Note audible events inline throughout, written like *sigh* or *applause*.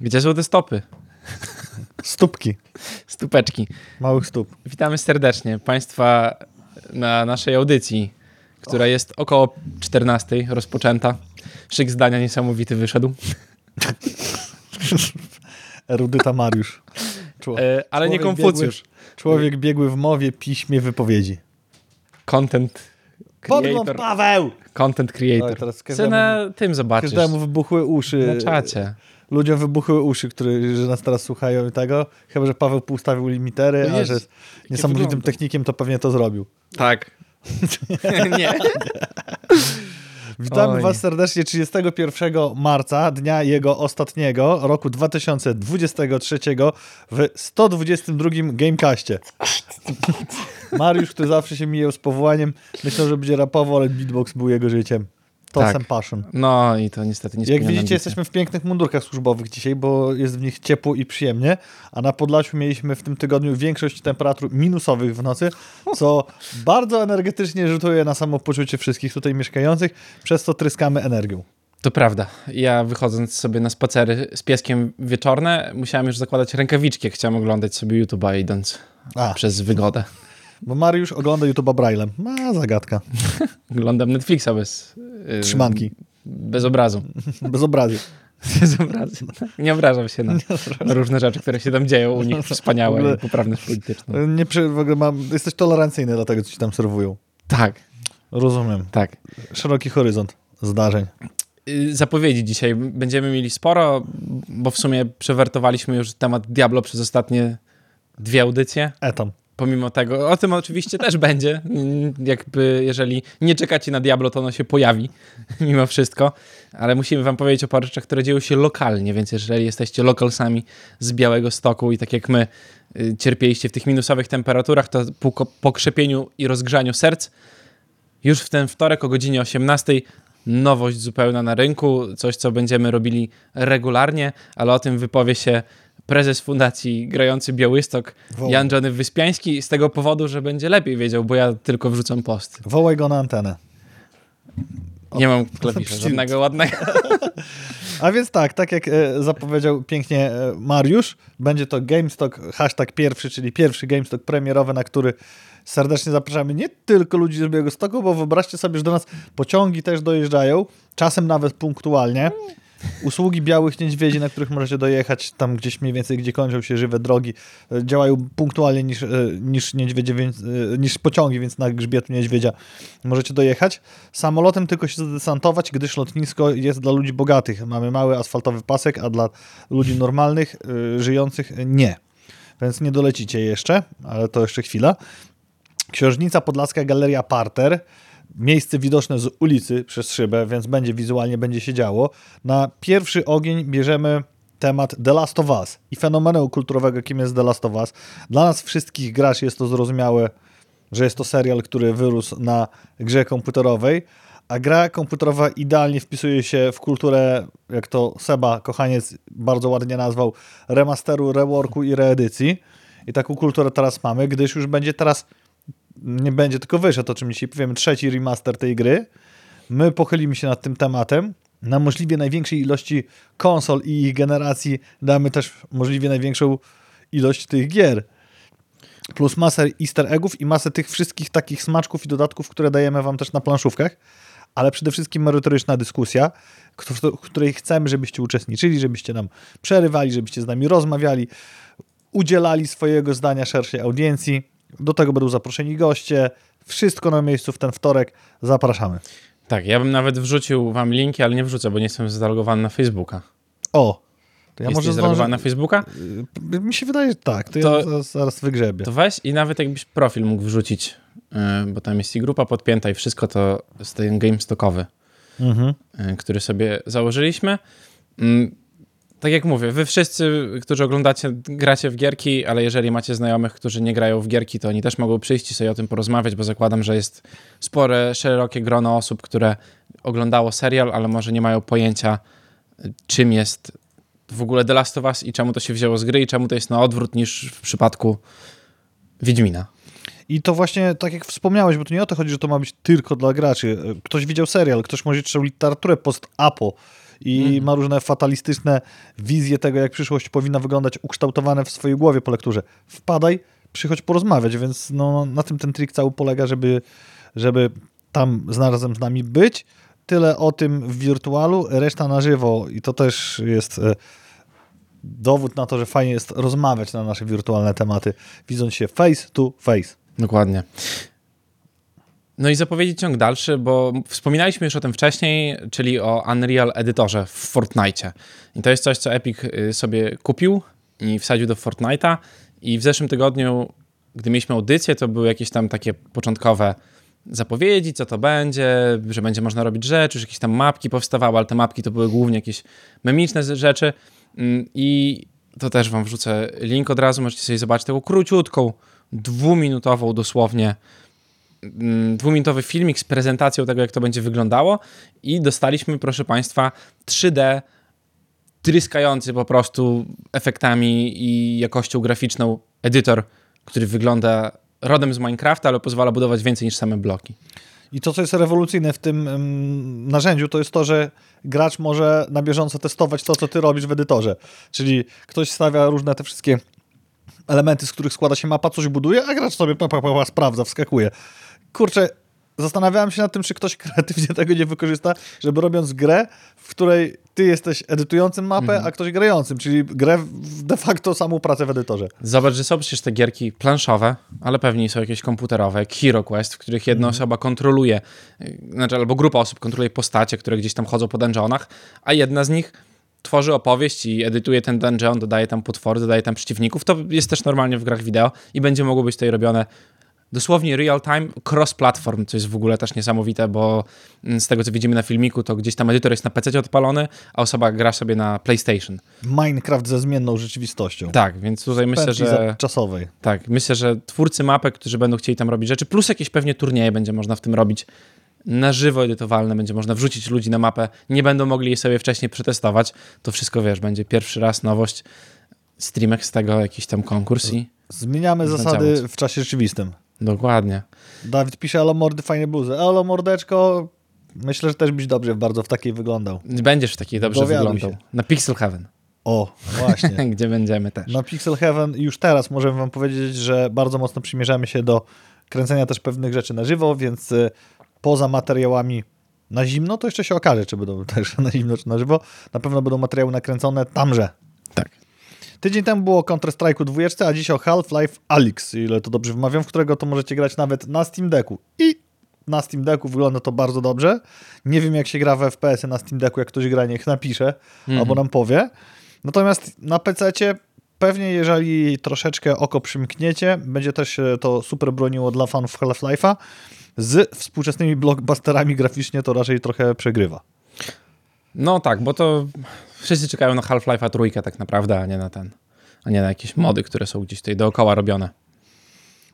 Gdzie są te stopy? Stópki. Stupeczki. Małych stóp. Witamy serdecznie Państwa na naszej audycji, która jest około 14 rozpoczęta. Szyk zdania niesamowity wyszedł. *laughs* Erudyta Mariusz. E, ale nie Konfucjusz. Człowiek biegły w mowie, piśmie, wypowiedzi. Content Podgląd creator. Paweł! Content creator. na tym zobaczysz. Każdemu wybuchły uszy. Na czacie. Ludziom wybuchły uszy, które, że nas teraz słuchają i tego. Chyba, że Paweł ustawił limitery, O a że jest niesamowitym wygląda. technikiem, to pewnie to zrobił. Tak. *laughs* nie. *laughs* Witamy Oj. Was serdecznie 31 marca, dnia jego ostatniego, roku 2023 w 122 Gamecastie. *laughs* Mariusz, który zawsze się mijał z powołaniem, myślał, że będzie rapował, ale beatbox był jego życiem. To Tak. passion. No i to niestety nie Jak widzicie, jesteśmy w pięknych mundurkach służbowych dzisiaj, bo jest w nich ciepło i przyjemnie, a na Podlasiu mieliśmy w tym tygodniu większość temperatur minusowych w nocy, co bardzo energetycznie rzutuje na samopoczucie wszystkich tutaj mieszkających, przez co tryskamy energią. To prawda. Ja wychodząc sobie na spacery z pieskiem wieczorne, musiałem już zakładać rękawiczki, jak chciałem oglądać sobie YouTube'a idąc A, przez wygodę. Bo Mariusz ogląda YouTube'a Braillem. Ma zagadka. *laughs* Oglądam Netflixa bez... yy, Trzymanki. Bez obrazu. *laughs* Bez obrazu. *laughs* Bez obrazu. Nie obrażam się na, na różne rzeczy, które się tam dzieją u nich, wspaniałe ogóle- i poprawność polityczną. Nie, przy, w ogóle mam, jesteś tolerancyjny dla tego, co ci tam serwują. Tak, Rozumiem. tak. Szeroki horyzont zdarzeń. Y, Zapowiedzi dzisiaj będziemy mieli sporo, bo w sumie przewertowaliśmy już temat Diablo przez ostatnie dwie audycje. Etam. Pomimo tego, o tym oczywiście też będzie. Jakby, jeżeli nie czekacie na Diablo, to ono się pojawi, *laughs* mimo wszystko. Ale musimy wam powiedzieć o paru rzeczach, które dzieją się lokalnie, więc jeżeli jesteście lokalsami z Białego Stoku i tak jak my y, cierpieliście w tych minusowych temperaturach, to po krzepieniu i rozgrzaniu serc już w ten wtorek o godzinie 18 nowość zupełna na rynku, coś co będziemy robili regularnie, ale o tym wypowie się prezes fundacji grający Białystok Wołaj. Jan Johnny Wyspiański z tego powodu, że będzie lepiej wiedział, bo ja tylko wrzucam post. Wołaj go na antenę. Nie mam klawisza żadnego ładnego. *laughs* A więc tak, tak jak e, zapowiedział pięknie e, Mariusz, będzie to GameStock hashtag pierwszy, czyli pierwszy GameStock premierowy, na który serdecznie zapraszamy nie tylko ludzi z Białego Stoku, bo wyobraźcie sobie, że do nas pociągi też dojeżdżają, czasem nawet punktualnie. Usługi białych niedźwiedzi, na których możecie dojechać tam gdzieś mniej więcej, gdzie kończą się żywe drogi, e, działają punktualnie niż, e, niż niedźwiedzie, więc, e, niż pociągi, więc na grzbiet niedźwiedzia możecie dojechać. Samolotem tylko się zadesantować, gdyż lotnisko jest dla ludzi bogatych. Mamy mały asfaltowy pasek, a dla ludzi normalnych, żyjących nie. Więc nie dolecicie jeszcze, ale to jeszcze chwila. Księżnica Podlaska Galeria Parter. Miejsce widoczne z ulicy przez szybę, więc będzie wizualnie, będzie się działo. Na pierwszy ogień bierzemy temat The Last of Us i fenomenu kulturowego, jakim jest The Last of Us. Dla nas wszystkich graczy jest to zrozumiałe, że jest to serial, który wyrósł na grze komputerowej, a gra komputerowa idealnie wpisuje się w kulturę, jak to Seba, kochaniec, bardzo ładnie nazwał, remasteru, reworku i reedycji. I taką kulturę teraz mamy, gdyż już będzie teraz, nie będzie tylko wyszedł, o czym dzisiaj powiemy, trzeci remaster tej gry. My pochylimy się nad tym tematem. Na możliwie największej ilości konsol i ich generacji damy też możliwie największą ilość tych gier plus masę easter eggów i masę tych wszystkich takich smaczków i dodatków, które dajemy wam też na planszówkach, ale przede wszystkim merytoryczna dyskusja, w której chcemy, żebyście uczestniczyli, żebyście nam przerywali, żebyście z nami rozmawiali, udzielali swojego zdania szerszej audiencji. Do tego będą zaproszeni goście. Wszystko na miejscu w ten wtorek. Zapraszamy. Tak, ja bym nawet wrzucił wam linki, ale nie wrzucę, bo nie jestem zalogowany na Facebooka. O, to ja Jesteś może zalogowany zdążę... na Facebooka? Y, Mi się wydaje, że tak. To, To- ja zaraz, zaraz wygrzebię. To weź i nawet jakbyś profil mógł wrzucić, yy, bo tam jest i grupa podpięta i wszystko to z ten GameStockowy. Mhm. y, który sobie założyliśmy. Tak jak mówię, wy wszyscy, którzy oglądacie, gracie w gierki, ale jeżeli macie znajomych, którzy nie grają w gierki, to oni też mogą przyjść i sobie o tym porozmawiać, bo zakładam, że jest spore, szerokie grono osób, które oglądało serial, ale może nie mają pojęcia, czym jest w ogóle The Last of Us i czemu to się wzięło z gry i czemu to jest na odwrót niż w przypadku Wiedźmina. I to właśnie, tak jak wspomniałeś, bo to nie o to chodzi, że to ma być tylko dla graczy. Ktoś widział serial, ktoś może czytał literaturę post-apo i Mhm. ma różne fatalistyczne wizje tego, jak przyszłość powinna wyglądać, ukształtowane w swojej głowie po lekturze. Wpadaj, przychodź porozmawiać, więc no, na tym ten trik cały polega, żeby, żeby tam razem z nami być. Tyle o tym w wirtualu, reszta na żywo i to też jest e, dowód na to, że fajnie jest rozmawiać na nasze wirtualne tematy, widząc się face to face. Dokładnie. No i zapowiedzieć ciąg dalszy, bo wspominaliśmy już o tym wcześniej, czyli o Unreal Edytorze w Fortnite. I to jest coś, co Epic y, sobie kupił i wsadził do Fortnite'a. I w zeszłym tygodniu, gdy mieliśmy audycję, to były jakieś tam takie początkowe zapowiedzi, co to będzie, że będzie można robić rzeczy, już jakieś tam mapki powstawały, ale te mapki to były głównie jakieś memiczne rzeczy. Mm, I to też wam wrzucę link od razu, możecie sobie zobaczyć taką króciutką, dwuminutową dosłownie dwuminutowy filmik z prezentacją tego, jak to będzie wyglądało i dostaliśmy, proszę Państwa, 3D tryskający po prostu efektami i jakością graficzną edytor, który wygląda rodem z Minecrafta, ale pozwala budować więcej niż same bloki. I to, co jest rewolucyjne w tym ym, narzędziu, to jest to, że gracz może na bieżąco testować to, co ty robisz w edytorze. Czyli ktoś stawia różne te wszystkie elementy, z których składa się mapa, coś buduje, a gracz sobie pa, pa, pa, sprawdza, wskakuje. Kurczę, zastanawiałem się nad tym, czy ktoś kreatywnie tego nie wykorzysta, żeby robiąc grę, w której ty jesteś edytującym mapę, a ktoś grającym, czyli grę w de facto samą pracę w edytorze. Zobacz, że są przecież te gierki planszowe, ale pewnie są jakieś komputerowe, jak Hero Quest, w których jedna osoba kontroluje, y, znaczy albo grupa osób kontroluje postacie, które gdzieś tam chodzą po dungeonach, a jedna z nich tworzy opowieść i edytuje ten dungeon, dodaje tam potwory, dodaje tam przeciwników. To jest też normalnie w grach wideo i będzie mogło być tutaj robione dosłownie real time, cross-platform, co jest w ogóle też niesamowite, bo mm, z tego, co widzimy na filmiku, to gdzieś tam edytor jest na PC odpalony, a osoba gra sobie na PlayStation. Minecraft ze zmienną rzeczywistością. Tak, więc tutaj myślę, że... czasowej. Tak, myślę, że twórcy mapek, którzy będą chcieli tam robić rzeczy, plus jakieś pewnie turnieje będzie można w tym robić, na żywo edytowalne, będzie można wrzucić ludzi na mapę, nie będą mogli jej sobie wcześniej przetestować, to wszystko, wiesz, będzie pierwszy raz nowość, streamek z tego, jakiś tam konkurs i Zmieniamy zasady w czasie rzeczywistym. Dokładnie. Dawid pisze, elo mordy, fajne bluzy. Elo mordeczko, myślę, że też byś dobrze bardzo w takiej wyglądał. Będziesz w takiej dobrze Dowiaduj wyglądał. się. Na Pixel Heaven, O, właśnie. *laughs* gdzie będziemy też. Na Pixel Heaven już teraz możemy wam powiedzieć, że bardzo mocno przymierzamy się do kręcenia też pewnych rzeczy na żywo, więc y, poza materiałami na zimno, to jeszcze się okaże, czy będą *laughs* też na zimno, czy na żywo. Na pewno będą materiały nakręcone tamże. Tydzień temu było o Counter-Strike'u 2, a dziś o Half-Life Alyx, ile to dobrze wymawiam, w którego to możecie grać nawet na Steam Decku. I na Steam Decku wygląda to bardzo dobrze. Nie wiem, jak się gra w FPS-y na Steam Decku, jak ktoś gra, niech napisze albo nam powie. Natomiast na PC-cie pewnie, jeżeli troszeczkę oko przymkniecie, będzie też się to super broniło dla fanów Half-Life'a. Z współczesnymi blockbusterami graficznie to raczej trochę przegrywa. No tak, bo to wszyscy czekają na Half-Life'a trójkę tak naprawdę, a nie na ten, a nie na jakieś mody, które są gdzieś tutaj dookoła robione.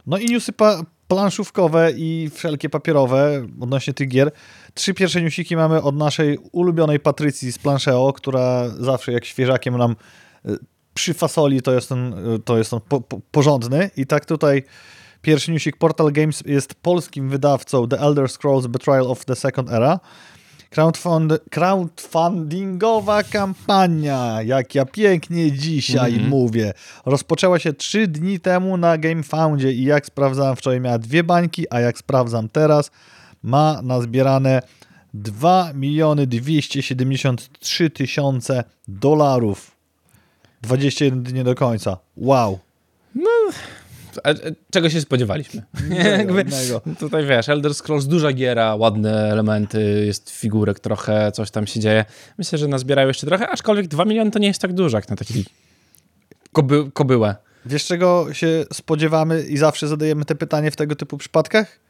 No i newsy pa- planszówkowe i wszelkie papierowe odnośnie tych gier. Trzy pierwsze newsiki mamy od naszej ulubionej Patrycji z Planszeo, która zawsze jak świeżakiem nam y, przy fasoli to jest on, y, to jest on po, po, porządny. I tak tutaj pierwszy newsik Portal Games jest polskim wydawcą The Elder Scrolls Betrayal of the Second Era. Crowdfund, crowdfundingowa kampania, jak ja pięknie dzisiaj Mhm. mówię, rozpoczęła się trzy dni temu na GameFoundzie i jak sprawdzałem wczoraj miała dwie bańki, a jak sprawdzam teraz ma nazbierane 2 miliony 273 tysiące dolarów. 21 dni do końca. Wow. A, a, czego się spodziewaliśmy? *laughs* Innego. tutaj wiesz, Elder Scrolls, duża giera, ładne elementy, jest figurek trochę, coś tam się dzieje. Myślę, że nazbierają jeszcze trochę, aczkolwiek 2 miliony to nie jest tak dużo, jak na taki koby, kobyłę. Wiesz czego się spodziewamy i zawsze zadajemy te pytanie w tego typu przypadkach?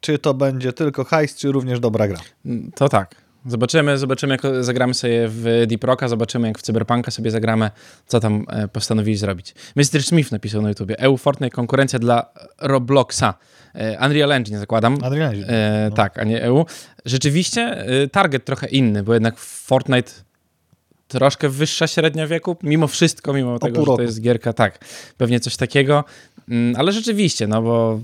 Czy to będzie tylko hajs, czy również dobra gra? To tak. Zobaczymy, zobaczymy, jak zagramy sobie w Deep Rocka, zobaczymy, jak w Cyberpunka sobie zagramy, co tam e, postanowili zrobić. Mr. Smith napisał na YouTubie, EU Fortnite konkurencja dla Robloxa. E, Unreal Engine zakładam. Adrian, no. E, Tak, a nie EU. Rzeczywiście e, target trochę inny, bo jednak Fortnite troszkę wyższa średnia wieku, mimo wszystko, mimo tego, że to jest gierka, tak, pewnie coś takiego, Mm, ale rzeczywiście, no bo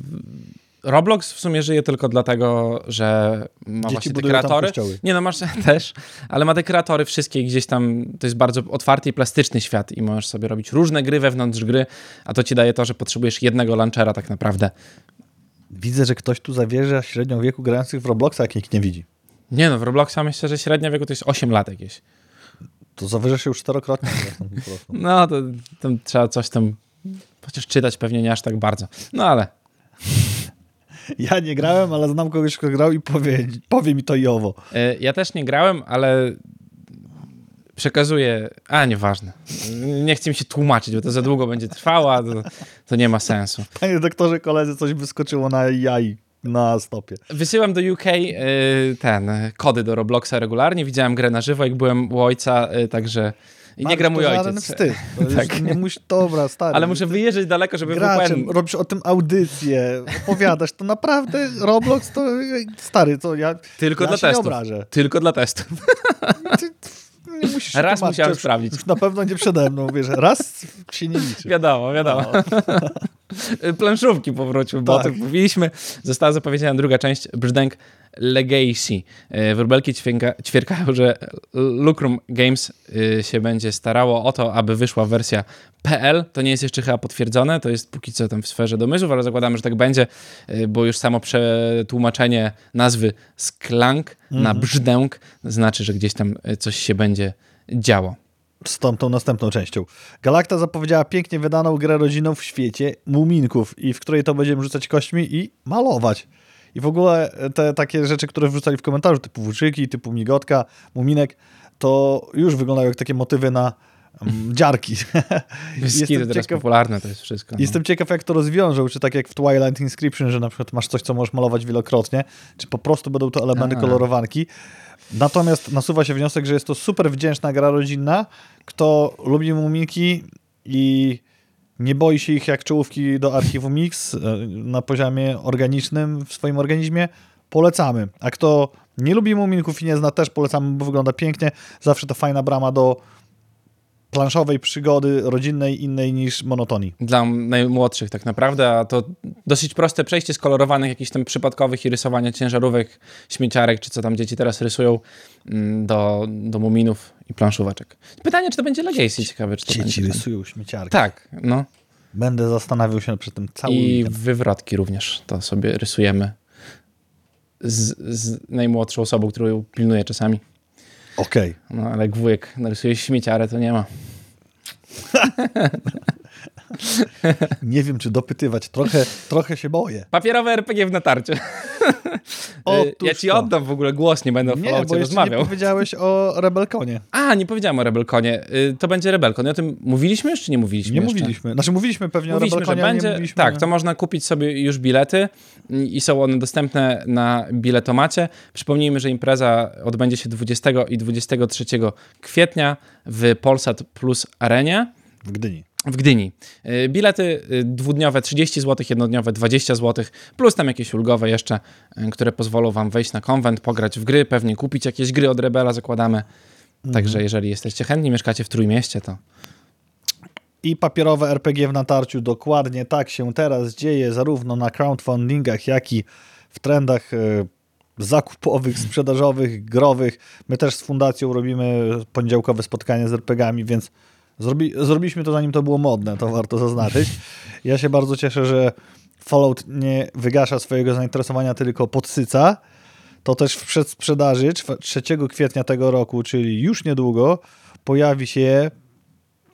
Roblox w sumie żyje tylko dlatego, że ma Dzieci właśnie te kreatory. Nie no, masz *laughs* też, ale ma te kreatory wszystkie gdzieś tam, to jest bardzo otwarty i plastyczny świat i możesz sobie robić różne gry wewnątrz gry, a to ci daje to, że potrzebujesz jednego launchera tak naprawdę. Widzę, że ktoś tu zawierza średnią wieku grających w Robloxa, jak nikt nie widzi. Nie no, w Robloxa myślę, że średnia wieku to jest 8 lat jakieś. To zawyża się już czterokrotnie. *laughs* No, to tam trzeba coś tam, chociaż czytać pewnie nie aż tak bardzo. No ale *laughs* Ja nie grałem, ale znam kogoś, kto grał i powie, powie mi to i owo. y, ja też nie grałem, ale przekazuję, a nieważne. Nie chcę mi się tłumaczyć, bo to za długo będzie trwało, a to, to nie ma sensu. Panie doktorze, koledzy, coś wyskoczyło na jaj na stopie. Wysyłam do UK y, ten, y, kody do Robloxa regularnie. Widziałem grę na żywo, jak byłem u ojca, y, także... I nie gra mój ojciec. wstyd. *laughs* To Tak. nie musi, dobra, stary. Ale muszę wyjeżdżać daleko, żeby Graczem, robisz o tym audycję, opowiadasz, to naprawdę Roblox to, stary, to ja, Tylko ja dla się nie testów. obrażę. Tylko dla testów. *laughs* Ty, nie musisz Raz tłumaczyć, musiałem sprawdzić. Już na pewno nie przede mną, wiesz, raz się nie liczy. Wiadomo, wiadomo. *laughs* Planszówki powróciły, bo Tak. o tym mówiliśmy. Została zapowiedziana druga część Brzdęk Legacy. E, Wróbelki ćwięka, ćwierkają, że Lucrum Games y, się będzie starało o to, aby wyszła wersja PL. To nie jest jeszcze chyba potwierdzone, to jest póki co tam w sferze domysłów, ale zakładamy, że tak będzie, y, bo już samo przetłumaczenie nazwy Sklank na Brzdęk znaczy, że gdzieś tam coś się będzie działo. z tą, tą następną częścią. Galacta zapowiedziała pięknie wydaną grę rodzinną w świecie muminków i w której to będziemy rzucać kośćmi i malować. I w ogóle te takie rzeczy, które wrzucali w komentarzu, typu włóczyki, typu migotka, muminek, to już wyglądają jak takie motywy na mm, *laughs* dziarki. *laughs* Skity teraz ciekaw, popularne to jest wszystko. no. jestem ciekaw, jak to rozwiążą, czy tak jak w Twilight Inscription, że na przykład masz coś, co możesz malować wielokrotnie, czy po prostu będą to elementy A. kolorowanki. Natomiast nasuwa się wniosek, że jest to super wdzięczna gra rodzinna. Kto lubi muminki i nie boi się ich jak czołówki do archiwum Mix e, na poziomie organicznym w swoim organizmie, polecamy. A kto nie lubi muminków i nie zna, też polecamy, bo wygląda pięknie. Zawsze to fajna brama do planszowej przygody rodzinnej, innej niż monotonii. dla najmłodszych tak naprawdę, a to dosyć proste przejście z kolorowanych jakichś tam przypadkowych i rysowania ciężarówek, śmieciarek, czy co tam dzieci teraz rysują, mm, do, do muminów i planszóweczek. Pytanie, czy to będzie Legacy, ciekawe, czy to Dzieci będzie. rysują śmieciarki. Tak, no. Będę zastanawiał się przy tym cały I weekend. wywrotki również to sobie rysujemy z, z najmłodszą osobą, którą pilnuję czasami. Okej. No, ale jak wujek narysuje śmieciarę, to nie ma. *laughs* Nie wiem, czy dopytywać. Trochę, trochę się boję. Papierowe RPG w natarcie. *laughs* Otóż ja ci to. oddam w ogóle głos, nie będę o Falloutie rozmawiał. nie powiedziałeś o Rebelkonie. A, nie powiedziałem o Rebelkonie. Y, To będzie Rebelkon. I O tym mówiliśmy już, czy nie mówiliśmy Nie jeszcze? mówiliśmy. Znaczy mówiliśmy pewnie Mówiliśmy, o Rebelkonie, będzie. mówiliśmy... Tak, to można kupić sobie już bilety i są one dostępne na biletomacie. Przypomnijmy, że impreza odbędzie się 20 i 23 kwietnia w Polsat Plus Arenie W Gdyni. W Gdyni. Y, Bilety y, dwudniowe 30 zł, jednodniowe 20 zł, plus tam jakieś ulgowe jeszcze, y, które pozwolą wam wejść na konwent, pograć w gry, pewnie kupić jakieś gry od Rebela, zakładamy. Także jeżeli jesteście chętni, mieszkacie w Trójmieście, to I papierowe RPG w natarciu. Dokładnie tak się teraz dzieje, zarówno na crowdfundingach, jak i w trendach zakupowych, sprzedażowych, growych. My też z fundacją robimy poniedziałkowe spotkania z RPGami, więc zrobi, zrobiliśmy to zanim to było modne, to warto zaznaczyć. Ja się bardzo cieszę, że Fallout nie wygasza swojego zainteresowania, tylko podsyca. To też w przedsprzedaży czwa- 3 kwietnia tego roku, czyli już niedługo, pojawi się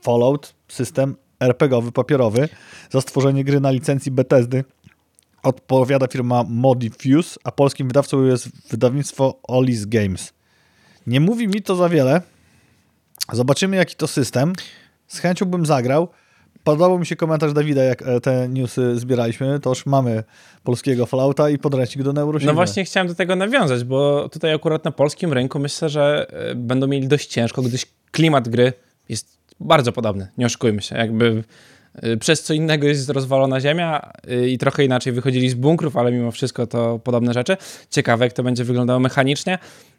Fallout, system RPGowy, papierowy. Za stworzenie gry na licencji Bethesdy odpowiada firma Modifuse, a polskim wydawcą jest wydawnictwo Olis Games. Nie mówi mi to za wiele. Zobaczymy, jaki to system. Z chęcią bym zagrał. Podobał mi się komentarz Dawida, jak e, te newsy zbieraliśmy. To już mamy polskiego Fallouta i podręcznik do Neurosimy. No właśnie chciałem do tego nawiązać, bo tutaj akurat na polskim rynku myślę, że e, będą mieli dość ciężko, gdyż klimat gry jest bardzo podobny, nie oszukujmy się, jakby przez co innego jest rozwalona ziemia e, i trochę inaczej wychodzili z bunkrów, ale mimo wszystko to podobne rzeczy. Ciekawe, jak to będzie wyglądało mechanicznie.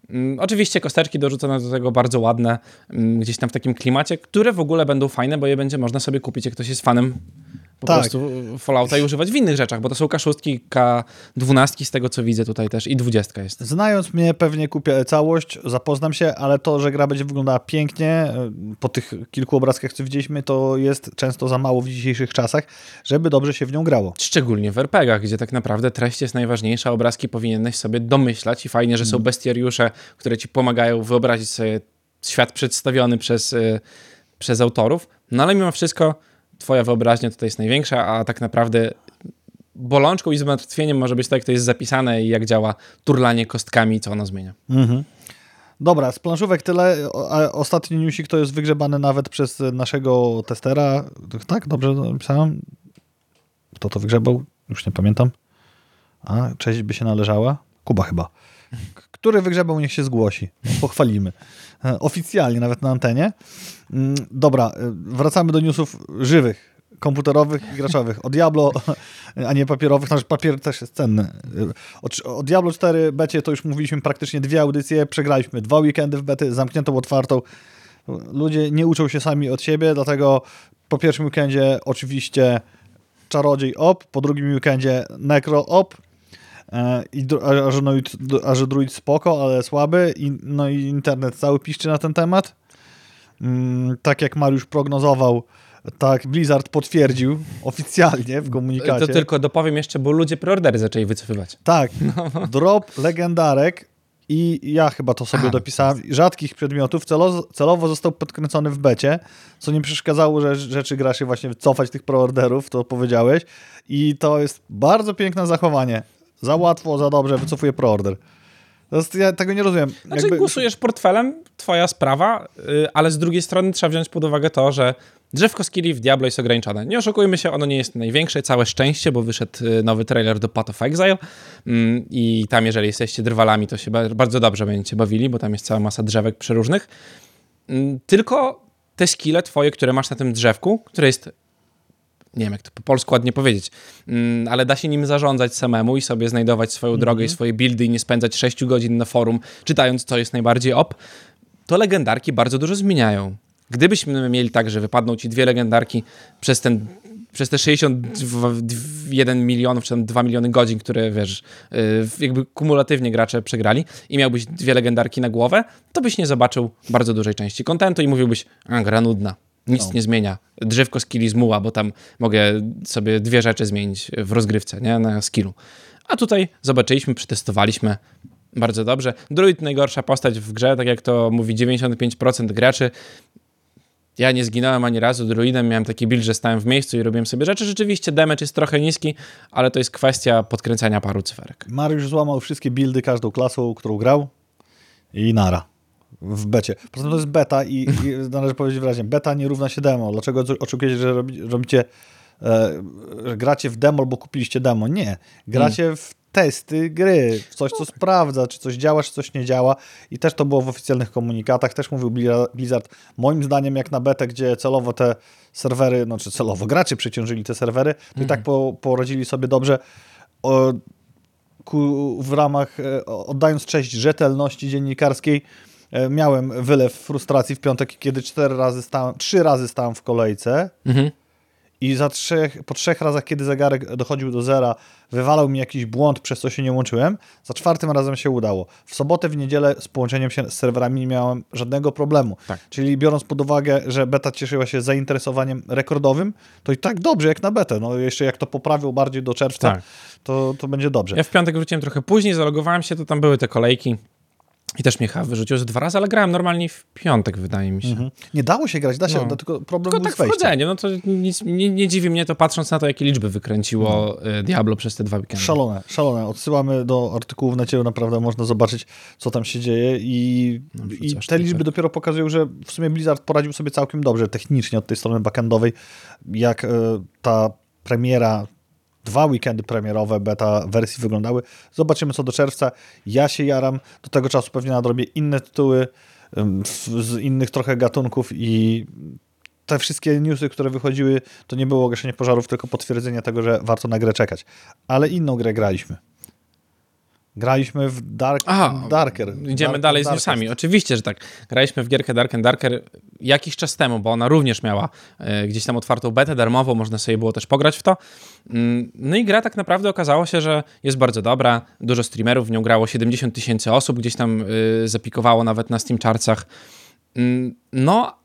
Mm, Oczywiście kosteczki dorzucone do tego bardzo ładne, mm, gdzieś tam w takim klimacie, które w ogóle będą fajne, bo je będzie można sobie kupić, jak ktoś jest fanem po Tak. prostu Fallouta i używać w innych rzeczach, bo to są K6, K12 z tego co widzę tutaj też i 20 jest. Znając mnie, pewnie kupię całość, zapoznam się, ale to, że gra będzie wyglądała pięknie, y, po tych kilku obrazkach, co widzieliśmy, to jest często za mało w dzisiejszych czasach, żeby dobrze się w nią grało. Szczególnie w RPGach, gdzie tak naprawdę treść jest najważniejsza, obrazki powinieneś sobie domyślać i fajnie, że są bestiariusze, które ci pomagają wyobrazić sobie świat przedstawiony przez, y, przez autorów, no ale mimo wszystko twoja wyobraźnia tutaj jest największa, a tak naprawdę bolączką i zmartwieniem może być to, jak to jest zapisane i jak działa turlanie kostkami i co ono zmienia. Dobra, z planszówek tyle. Ostatni newsik to jest wygrzebany nawet przez naszego testera. Tak, dobrze napisałem? Kto to wygrzebał? Już nie pamiętam. A, cześć by się należała? Kuba chyba. Który wygrzebał, niech się zgłosi. Pochwalimy. E, Oficjalnie, nawet na antenie. Mm, Dobra, e, wracamy do newsów żywych, komputerowych i graczowych. O Diablo, *laughs* a nie papierowych, znaczy papier też jest cenny. E, O, o Diablo 4 becie to już mówiliśmy praktycznie dwie audycje, przegraliśmy dwa weekendy w bety, zamkniętą, otwartą. Ludzie nie uczą się sami od siebie, dlatego po pierwszym weekendzie oczywiście Czarodziej op, po drugim weekendzie Necro op, I, dru- a, a, że druid, a że druid spoko, ale słaby. I, no i internet cały piszczy na ten temat. Mm, tak jak Mariusz prognozował, tak Blizzard potwierdził *laughs* oficjalnie w komunikacie. To tylko dopowiem jeszcze, bo ludzie preordery zaczęli wycofywać. Tak, *laughs* drop legendarek i ja chyba to sobie A, dopisałem, rzadkich przedmiotów celo, celowo został podkręcony w becie, co nie przeszkadzało że, rzeczy graczy właśnie cofać tych preorderów, to powiedziałeś i to jest bardzo piękne zachowanie. Za łatwo, za dobrze wycofuje preorder. Ja tego nie rozumiem. Znaczy Jakby- głosujesz portfelem, twoja sprawa, y, ale z drugiej strony trzeba wziąć pod uwagę to, że drzewko skilli w Diablo jest ograniczone. Nie oszukujmy się, ono nie jest największe, całe szczęście, bo wyszedł y, nowy trailer do Path of Exile mm, i tam jeżeli jesteście drwalami, to się ba- bardzo dobrze będziecie bawili, bo tam jest cała masa drzewek przeróżnych. Mm, Tylko te skille twoje, które masz na tym drzewku, które jest nie wiem jak to po polsku ładnie powiedzieć, mm, ale da się nim zarządzać samemu i sobie znajdować swoją drogę i swoje buildy i nie spędzać 6 godzin na forum czytając, co jest najbardziej op, to legendarki bardzo dużo zmieniają. Gdybyśmy mieli tak, że wypadną ci dwie legendarki przez ten przez te 61 milionów, czy tam 2 miliony godzin, które wiesz, yy, jakby kumulatywnie gracze przegrali i miałbyś dwie legendarki na głowę, to byś nie zobaczył bardzo dużej części kontentu i mówiłbyś, a gra nudna. Nic No. nie zmienia. Drzewko skilli z muła, bo tam mogę sobie dwie rzeczy zmienić w rozgrywce, nie? Na skillu. A tutaj zobaczyliśmy, przetestowaliśmy bardzo dobrze. Druid najgorsza postać w grze, tak jak to mówi 95% graczy. Ja nie zginąłem ani razu druidem, miałem taki build, że stałem w miejscu i robiłem sobie rzeczy. Rzeczywiście damage jest trochę niski, ale to jest kwestia podkręcania paru cyferek. Mariusz złamał wszystkie buildy każdą klasą, którą grał i nara. W becie. Poza tym to jest beta i, i *laughs* należy powiedzieć wyraźnie, beta nie równa się demo. Dlaczego oczekujecie, że robi, robicie, e, że gracie w demo, bo kupiliście demo? Nie. Gracie w testy gry, w coś, co sprawdza, czy coś działa, czy coś nie działa. I też to było w oficjalnych komunikatach. Też mówił Bli- Blizzard, moim zdaniem, jak na betę, gdzie celowo te serwery, no czy celowo gracze przeciążyli te serwery, to i tak po, poradzili sobie dobrze. O, ku, w ramach, e, oddając cześć rzetelności dziennikarskiej, miałem wylew frustracji w piątek, kiedy cztery razy stałem, trzy razy stałem w kolejce Mhm. i za trzech, po trzech razach, kiedy zegarek dochodził do zera, wywalał mi jakiś błąd, przez co się nie łączyłem. Za czwartym razem się udało. W sobotę, w niedzielę z połączeniem się z serwerami nie miałem żadnego problemu. Tak. Czyli biorąc pod uwagę, że beta cieszyła się zainteresowaniem rekordowym, to i tak dobrze jak na betę. No jeszcze jak to poprawią bardziej do czerwca, Tak. to, to będzie dobrze. Ja w piątek wróciłem trochę później, zalogowałem się, to tam były te kolejki i też mnie chyba wyrzucił z dwa razy, ale grałem normalnie w piątek, wydaje mi się. Mhm. Nie dało się grać, da się, No. no. tylko problem Tylko był tak wchodzenie, no to nic, nie, nie dziwi mnie to patrząc na to, jakie liczby wykręciło y, Diablo przez te dwa weekendy. Szalone, szalone. Odsyłamy do artykułów na ciebie, naprawdę można zobaczyć, co tam się dzieje i, No, i te liczby dopiero pokazują, że w sumie Blizzard poradził sobie całkiem dobrze technicznie od tej strony backendowej, jak e, ta premiera, dwa weekendy premierowe beta wersji wyglądały. Zobaczymy co do czerwca. Ja się jaram, do tego czasu pewnie nadrobię inne tytuły z innych trochę gatunków i te wszystkie newsy, które wychodziły, to nie było gaszenie pożarów, tylko potwierdzenie tego, że warto na grę czekać. Ale inną grę graliśmy. Graliśmy w Dark, Aha, Darker. Idziemy Dark, dalej z Darkest. newsami. Oczywiście, że tak. Graliśmy w gierkę Dark and Darker jakiś czas temu, bo ona również miała e, gdzieś tam otwartą betę darmową, można sobie było też pograć w to. Mm, No i gra tak naprawdę okazało się, że jest bardzo dobra. Dużo streamerów w nią grało, 70 tysięcy osób gdzieś tam y, zapikowało nawet na Steam Chartsach. Mm, No,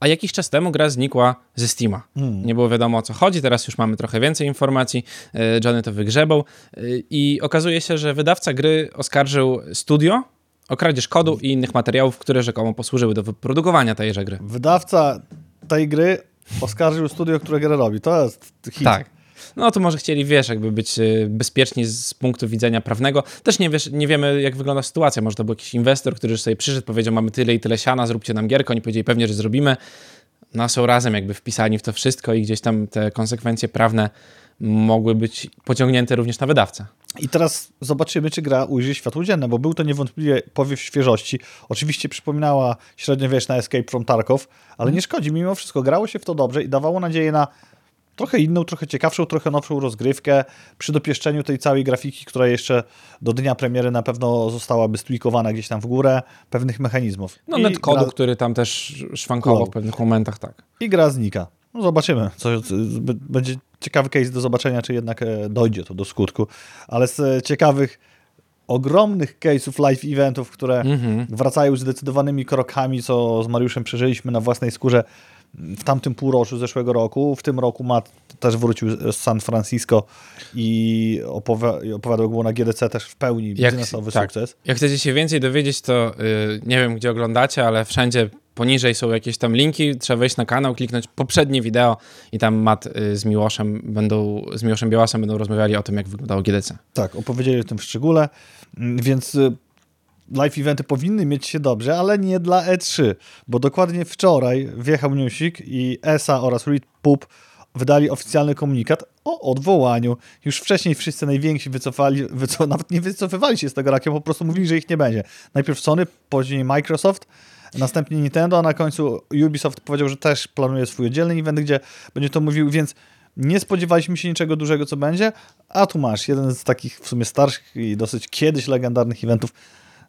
a jakiś czas temu gra znikła ze Steama. Nie było wiadomo o co chodzi, teraz już mamy trochę więcej informacji. E, Johnny to wygrzebał e, i okazuje się, że wydawca gry oskarżył studio o kradzież kodu i innych materiałów, które rzekomo posłużyły do wyprodukowania tejże gry. Wydawca tej gry oskarżył studio, które grę robi. To jest hit. Tak. No to może chcieli, wiesz, jakby być e, bezpieczni z punktu widzenia prawnego. Też nie, wiesz, nie wiemy, jak wygląda sytuacja. Może to był jakiś inwestor, który już sobie przyszedł, powiedział, mamy tyle i tyle siana, zróbcie nam gierkę. Oni powiedzieli, pewnie, że zrobimy. No są razem jakby wpisani w to wszystko i gdzieś tam te konsekwencje prawne mogły być pociągnięte również na wydawcę. I teraz zobaczymy, czy gra ujrzy światło dzienne, bo był to niewątpliwie powiew świeżości. Oczywiście przypominała średniowieczna Escape from Tarkov, ale nie szkodzi, mimo wszystko grało się w to dobrze i dawało nadzieję na trochę inną, trochę ciekawszą, trochę nowszą rozgrywkę przy dopieszczeniu tej całej grafiki, która jeszcze do dnia premiery na pewno zostałaby stwikowana gdzieś tam w górę, pewnych mechanizmów. No I netkodu, gra, który tam też szwankował w pewnych momentach, tak. I gra znika. No zobaczymy. Co, będzie ciekawy case do zobaczenia, czy jednak e, dojdzie to do skutku. Ale z e, ciekawych, ogromnych case'ów live eventów, które Mhm. wracają zdecydowanymi krokami, co z Mariuszem przeżyliśmy na własnej skórze w tamtym półroczu zeszłego roku. W tym roku Matt też wrócił z San Francisco i opowi- i opowiadał, jak było na GDC też w pełni biznesowy tak. sukces. Jak chcecie się więcej dowiedzieć, to y, nie wiem, gdzie oglądacie, ale wszędzie poniżej są jakieś tam linki, trzeba wejść na kanał, kliknąć poprzednie wideo i tam Matt y, z Miłoszem będą, z Miłoszem Białasem będą rozmawiali o tym, jak wyglądało GDC. Tak, opowiedzieli o tym w szczególe, Mm, więc y, live eventy powinny mieć się dobrze, ale nie dla E3, bo dokładnie wczoraj wjechał newsik i ESA oraz Reed Poop wydali oficjalny komunikat o odwołaniu. Już wcześniej wszyscy najwięksi wycofali, wyco *laughs* nawet nie wycofywali się z tego rakiem, po prostu mówili, że ich nie będzie. Najpierw Sony, później Microsoft, następnie Nintendo, a na końcu Ubisoft powiedział, że też planuje swój oddzielny event, gdzie będzie to mówił, więc nie spodziewaliśmy się niczego dużego, co będzie, a tu masz jeden z takich w sumie starszych i dosyć kiedyś legendarnych eventów,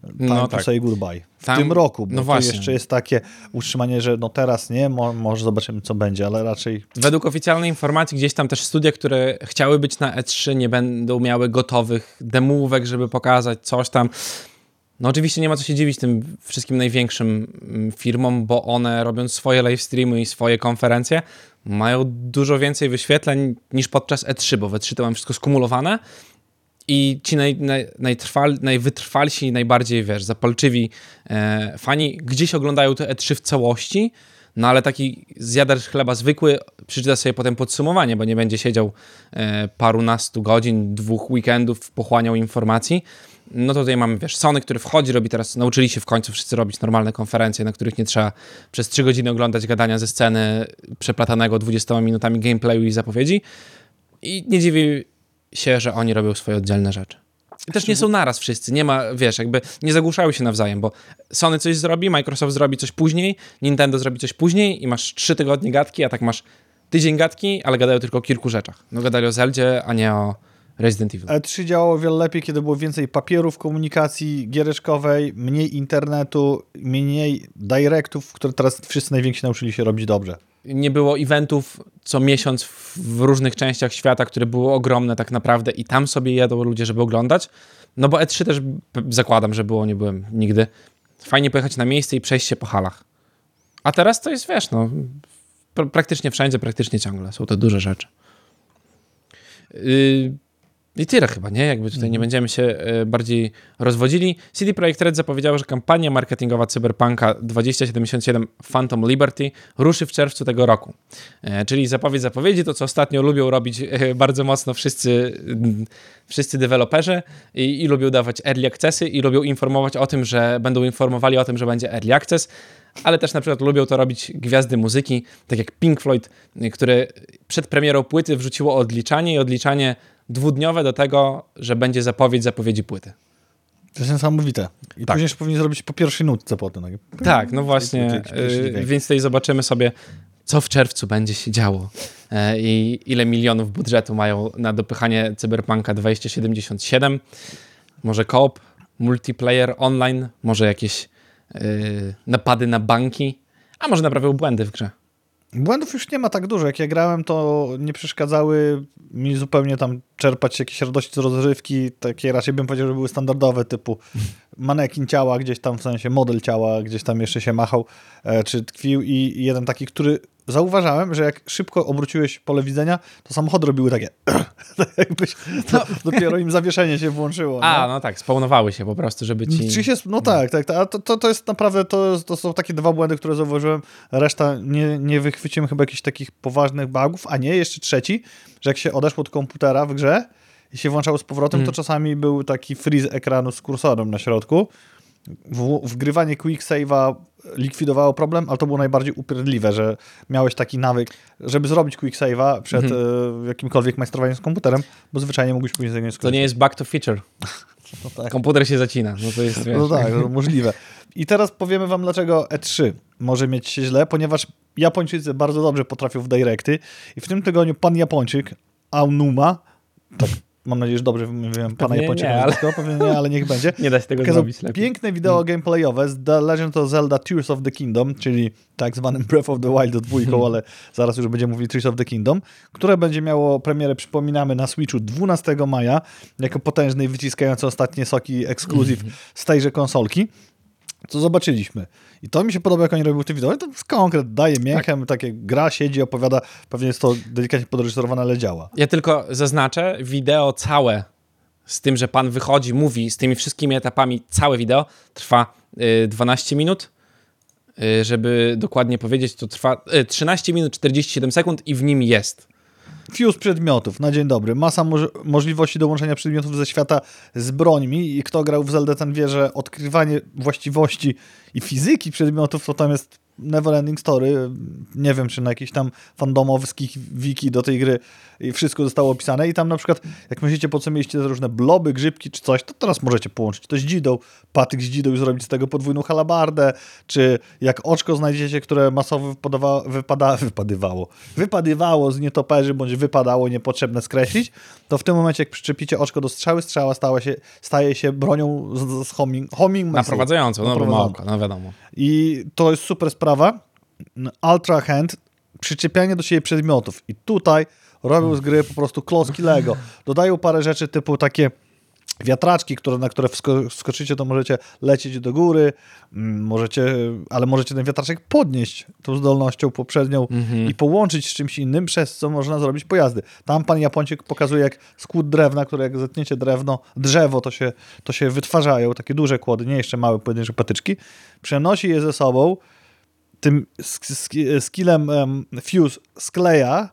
Time No to tak. say goodbye. W Tam- tym roku, bo no właśnie. jeszcze jest takie utrzymanie, że no teraz nie, mo może zobaczymy co będzie, ale raczej Według oficjalnej informacji gdzieś tam też studia, które chciały być na E3 nie będą miały gotowych demówek, żeby pokazać coś tam. No oczywiście nie ma co się dziwić tym wszystkim największym mm, firmom, bo one robiąc swoje live streamy i swoje konferencje mają dużo więcej wyświetleń niż podczas E3, bo w E3 to mam wszystko skumulowane i ci naj, naj, najtrwal, najwytrwalsi, najbardziej, wiesz, zapalczywi e, fani gdzieś oglądają te E3 w całości, no ale taki zjadacz chleba zwykły przeczyta sobie potem podsumowanie, bo nie będzie siedział e, parunastu godzin, dwóch weekendów, pochłaniał informacji. No to tutaj mamy, wiesz, Sony, który wchodzi, robi teraz, nauczyli się w końcu wszyscy robić normalne konferencje, na których nie trzeba przez trzy godziny oglądać gadania ze sceny przeplatanego 20 minutami gameplayu i zapowiedzi. I nie dziwi się, że oni robią swoje oddzielne rzeczy. I też nie są naraz wszyscy, nie ma, wiesz, jakby nie zagłuszają się nawzajem, bo Sony coś zrobi, Microsoft zrobi coś później, Nintendo zrobi coś później i masz trzy tygodnie gadki, a tak masz tydzień gadki, ale gadają tylko o kilku rzeczach. No gadali o Zeldzie, a nie o Resident Evil. E3 działało wiele lepiej, kiedy było więcej papierów komunikacji giereczkowej, mniej internetu, mniej directów, które teraz wszyscy najwięksi nauczyli się robić dobrze. Nie było eventów co miesiąc w różnych częściach świata, które były ogromne tak naprawdę i tam sobie jadą ludzie, żeby oglądać. No bo E3 też zakładam, że było, nie byłem nigdy. Fajnie pojechać na miejsce i przejść się po halach. A teraz to jest, wiesz, no, pr- praktycznie wszędzie, praktycznie ciągle. Są to duże rzeczy. Yy, I tyle chyba, nie? Jakby tutaj nie będziemy się e, bardziej rozwodzili. CD Projekt Red zapowiedziało, że kampania marketingowa Cyberpunka 2077 Phantom Liberty ruszy w czerwcu tego roku. E, Czyli zapowiedź zapowiedzi, to co ostatnio lubią robić e, bardzo mocno wszyscy, wszyscy deweloperzy i, i lubią dawać early accessy i lubią informować o tym, że będą informowali o tym, że będzie early access, ale też na przykład lubią to robić gwiazdy muzyki, tak jak Pink Floyd, które przed premierą płyty wrzuciło odliczanie i odliczanie dwudniowe do tego, że będzie zapowiedź zapowiedzi płyty. To jest niesamowite. I Tak. później jeszcze powinien zrobić po pierwszej nutce potem. Tak, Tak, no właśnie, y, dźwięk. więc tutaj zobaczymy sobie, co w czerwcu będzie się działo e, i ile milionów budżetu mają na dopychanie Cyberpunka 2077. Może koop, multiplayer online, może jakieś yy, napady na banki, a może naprawią błędy w grze. Błędów już nie ma tak dużo. Jak ja grałem, to nie przeszkadzały mi zupełnie tam czerpać jakieś radości z rozrywki. Takie raczej bym powiedział, że były standardowe, typu manekin ciała, gdzieś tam w sensie model ciała, gdzieś tam jeszcze się machał, e, czy tkwił. I, jeden taki, który zauważałem, że jak szybko obróciłeś pole widzenia, to samochody robiły takie. *laughs* tak jakbyś to, dopiero im zawieszenie się włączyło. A, no. no tak, spawnowały się po prostu, żeby ci... Czy się, no tak, tak, tak. A to, to, to jest naprawdę, to, to są takie dwa błędy, które zauważyłem. Reszta nie, nie wychwyciłem chyba jakichś takich poważnych bugów, a nie, jeszcze trzeci, że jak się odeszło od komputera w grze i się włączało z powrotem, Mm. to czasami był taki freeze ekranu z kursorem na środku. W, wgrywanie quick save'a likwidowało problem, ale to było najbardziej upierdliwe, że miałeś taki nawyk, żeby zrobić quick save'a przed Mhm. e, jakimkolwiek majstrowaniem z komputerem, bo zwyczajnie mógłbyś później z To nie jest bug to feature. *laughs* No tak. Komputer się zacina. No to jest, wiesz, No tak, no, możliwe. I teraz powiemy wam, dlaczego E3 może mieć się źle, ponieważ Japończycy bardzo dobrze potrafią w directy i w tym tygodniu pan Japończyk, Aonuma, tak mam nadzieję, że dobrze wymawiam pana Japończyka, nie, ale- pewnie nie, ale niech będzie. *laughs* Nie da się tego Pokazał zrobić lepiej. piękne wideo gameplayowe z The Legend of Zelda Tears of the Kingdom, czyli tak zwanym *laughs* Breath of the Wild dwójką, Hmm. ale zaraz już będziemy mówili Tears of the Kingdom, które będzie miało premierę, przypominamy, na Switchu 12 maja, jako potężny i wyciskający ostatnie soki ekskluzyw Hmm. z tejże konsolki. Co zobaczyliśmy. I to mi się podoba, jak oni robią te wideo. To jest konkret, daje mięchem, Tak. takie gra, siedzi, opowiada. Pewnie jest to delikatnie podreżyserowane, ale działa. Ja tylko zaznaczę, wideo całe z tym, że pan wychodzi, mówi z tymi wszystkimi etapami, całe wideo trwa y, 12 minut. Y, żeby dokładnie powiedzieć, to trwa y, 13 minut 47 sekund i w nim jest. Fuse przedmiotów, na dzień dobry. Masa moż możliwości dołączenia przedmiotów ze świata z brońmi i kto grał w Zelda ten wie, że odkrywanie właściwości i fizyki przedmiotów to tam jest neverending story. Nie wiem, czy na jakichś tam fandomowskich wiki do tej gry i wszystko zostało opisane i tam na przykład, jak myślicie, po co mieliście te różne bloby, grzybki czy coś, to teraz możecie połączyć to z dzidą, patyk z dzidą i zrobić z tego podwójną halabardę, czy jak oczko znajdziecie, które masowo wypada, wypadywało, wypadywało z nietoperzy, bądź wypadało niepotrzebne skreślić, to w tym momencie, jak przyczepicie oczko do strzały, strzała stała się, staje się bronią z, z homing, homing no ma Naprowadzająco. oko, no wiadomo. I to jest super sprawa. Ultra Hand, przyczepianie do siebie przedmiotów. I tutaj robią z gry po prostu klocki Lego. Dodają parę rzeczy typu takie wiatraczki, które, na które wsko wskoczycie, to możecie lecieć do góry, mm, możecie, ale możecie ten wiatraczek podnieść tą zdolnością poprzednią i połączyć z czymś innym, przez co można zrobić pojazdy. Tam pan Japończyk pokazuje, jak skłód drewna, które jak zetniecie drewno, drzewo, to się, to się wytwarzają, takie duże kłody, nie jeszcze małe pojedyncze patyczki, przenosi je ze sobą, tym sk- sk- skillem em, Fuse skleja,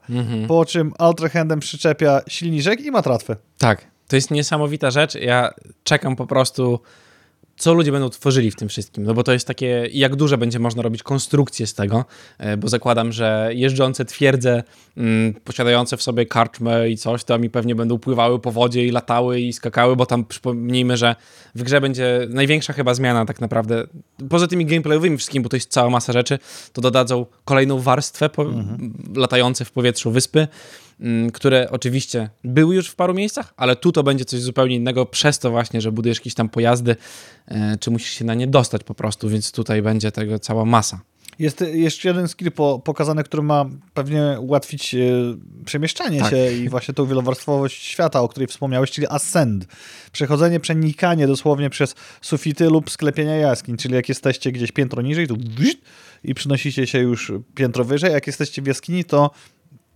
po czym Ultra Handem przyczepia silniczek i ma tratwę. Tak, to jest niesamowita rzecz. Ja czekam po prostu, co ludzie będą tworzyli w tym wszystkim. No bo to jest takie, jak duże będzie można robić konstrukcje z tego, e, bo zakładam, że jeżdżące twierdze, mm, posiadające w sobie karczmę i coś, to mi pewnie będą pływały po wodzie i latały i skakały, bo tam przypomnijmy, że w grze będzie największa chyba zmiana tak naprawdę, poza tymi gameplayowymi wszystkim, bo to jest cała masa rzeczy, to dodadzą kolejną warstwę po, latające w powietrzu wyspy, które oczywiście były już w paru miejscach, ale tu to będzie coś zupełnie innego przez to właśnie, że budujesz jakieś tam pojazdy, e, czy musisz się na nie dostać po prostu, więc tutaj będzie tego cała masa. Jest jeszcze jeden skill po, pokazany, który ma pewnie ułatwić e, przemieszczanie Tak. się i właśnie tą wielowarstwowość świata, o której wspomniałeś, czyli ascend. Przechodzenie, przenikanie dosłownie przez sufity lub sklepienia jaskiń, czyli jak jesteście gdzieś piętro niżej, to i przynosicie się już piętro wyżej, jak jesteście w jaskini, to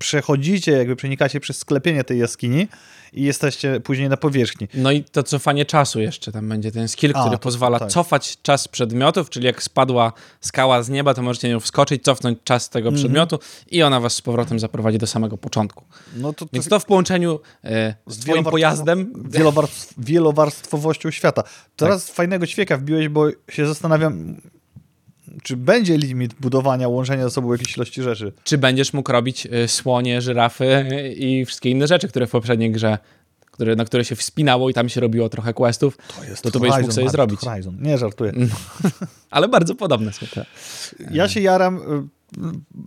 przechodzicie, jakby przenikacie przez sklepienie tej jaskini i jesteście później na powierzchni. No i to cofanie czasu jeszcze, tam będzie ten skill, A, który to- pozwala tak. cofać czas przedmiotów, czyli jak spadła skała z nieba, to możecie nią wskoczyć, cofnąć czas tego Mhm. przedmiotu i ona was z powrotem zaprowadzi do samego początku. No to, to Więc to w połączeniu e, z twoim pojazdem Wielowarstw, wielowarstwowością świata. Teraz fajnego ćwieka wbiłeś, bo się zastanawiam, czy będzie limit budowania, łączenia ze sobą jakiejś ilości rzeczy. czy będziesz mógł robić y, słonie, żyrafy i wszystkie inne rzeczy, które w poprzedniej grze, które, na które się wspinało i tam się robiło trochę questów, to to będziesz mógł sobie Mark, zrobić. Horizon. Nie, żartuję. *laughs* Ale bardzo podobne są te. Ja się jaram y,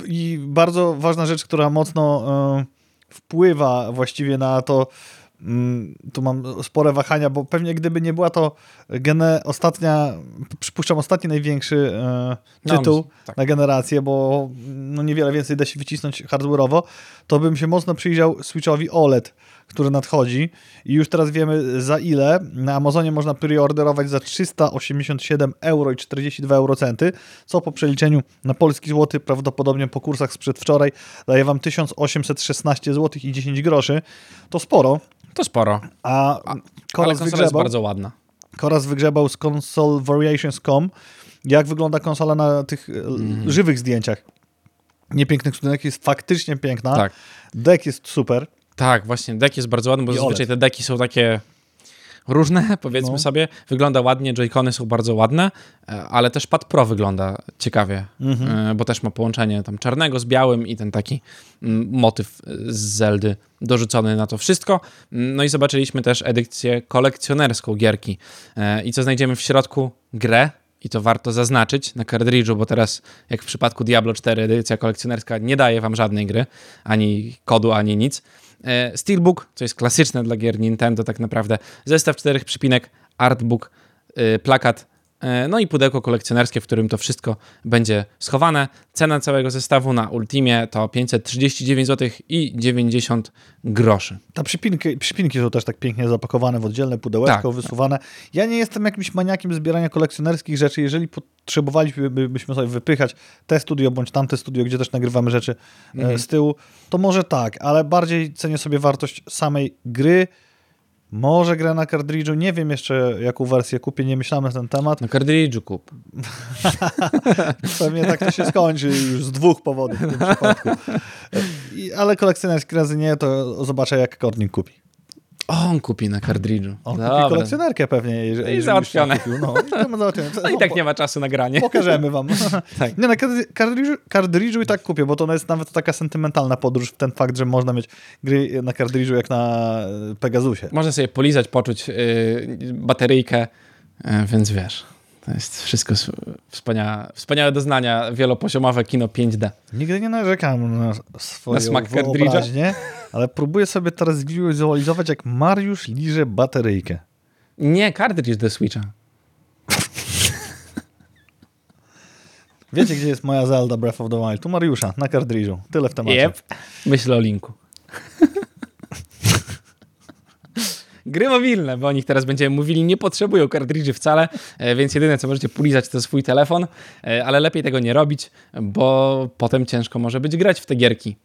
i bardzo ważna rzecz, która mocno y, wpływa właściwie na to, Mm, tu mam spore wahania, bo pewnie gdyby nie była to gene, ostatnia, przypuszczam ostatni największy e, No, tytuł myślę, tak. na generację, bo no, niewiele więcej da się wycisnąć hardware'owo, to bym się mocno przyjrzał Switchowi OLED, który nadchodzi i już teraz wiemy za ile. Na Amazonie można preorderować za 387 euro i 42 eurocenty, co po przeliczeniu na polski złoty prawdopodobnie po kursach sprzed wczoraj daje wam 1816 zł i 10 groszy. To sporo, To sporo. a Koraz konsola jest wygrzebał, bardzo ładna. Koraz wygrzebał z consolevariations.com jak wygląda konsola na tych mm. żywych zdjęciach. Niepięknych studiach jest faktycznie piękna. Tak. Deck jest super. Tak, właśnie, deck jest bardzo ładny, bo I zazwyczaj OLED. te deki są takie różne, *laughs* powiedzmy No. sobie. Wygląda ładnie, joycony są bardzo ładne, e, ale też Pad Pro wygląda ciekawie, Mhm. e, bo też ma połączenie tam czarnego z białym i ten taki mm, motyw z Zeldy dorzucony na to wszystko. Mm, No i zobaczyliśmy też edycję kolekcjonerską gierki. E, I co znajdziemy w środku? Grę. I to warto zaznaczyć na kartridżu, bo teraz, jak w przypadku Diablo 4, edycja kolekcjonerska nie daje wam żadnej gry, ani kodu, ani nic. E, Steelbook, co jest klasyczne dla gier Nintendo tak naprawdę, zestaw czterech przypinek, artbook, e, plakat, no i pudełko kolekcjonerskie, w którym to wszystko będzie schowane. Cena całego zestawu na Ultimie to 539 zł i 90 groszy. Ta przypinki, przypinki są też tak pięknie zapakowane w oddzielne pudełeczko, Tak. wysuwane. Ja nie jestem jakimś maniakiem zbierania kolekcjonerskich rzeczy. Jeżeli potrzebowalibyśmy sobie wypychać te studio bądź tamte studio, gdzie też nagrywamy rzeczy e, Mhm. z tyłu, to może tak, ale bardziej cenię sobie wartość samej gry. Może grę na kartridżu, nie wiem jeszcze jaką wersję kupię, nie myślałem na ten temat. Na kartridżu kup. *laughs* Pewnie tak to się skończy już z dwóch powodów w tym przypadku. *laughs* I, ale kolekcjonerskie razy nie, to zobaczę jak Kornik kupi. O, on kupi na kartridżu. On kupi Dobra. kolekcjonerkę pewnie. Jeżeli, już załatwione. kupił. No, i załatwione. *laughs* No i tak nie ma czasu na granie. Pokażemy wam. *laughs* Tak. Nie, na kard- kartridżu, kartridżu i tak kupię, bo to jest nawet taka sentymentalna podróż w ten fakt, że można mieć gry na kartridżu jak na e, Pegasusie. Można sobie polizać, poczuć yy, bateryjkę, yy, więc wiesz, to jest wszystko wspaniałe, wspaniałe doznania, wielopoziomowe kino 5D. Nigdy nie narzekam na swoją Na smak wyobraźnię, ale próbuję sobie teraz wizualizować, jak Mariusz liże bateryjkę. Nie, kartridż do Switcha. Wiecie, gdzie jest moja Zelda Breath of the Wild? Tu Mariusza, na kartridżu. Tyle w temacie. Yep. Myślę o linku. Gry mobilne, bo o nich teraz będziemy mówili, nie potrzebują kartridży wcale, e, więc jedyne co możecie polizać to swój telefon, e, ale lepiej tego nie robić, bo potem ciężko może być grać w te gierki.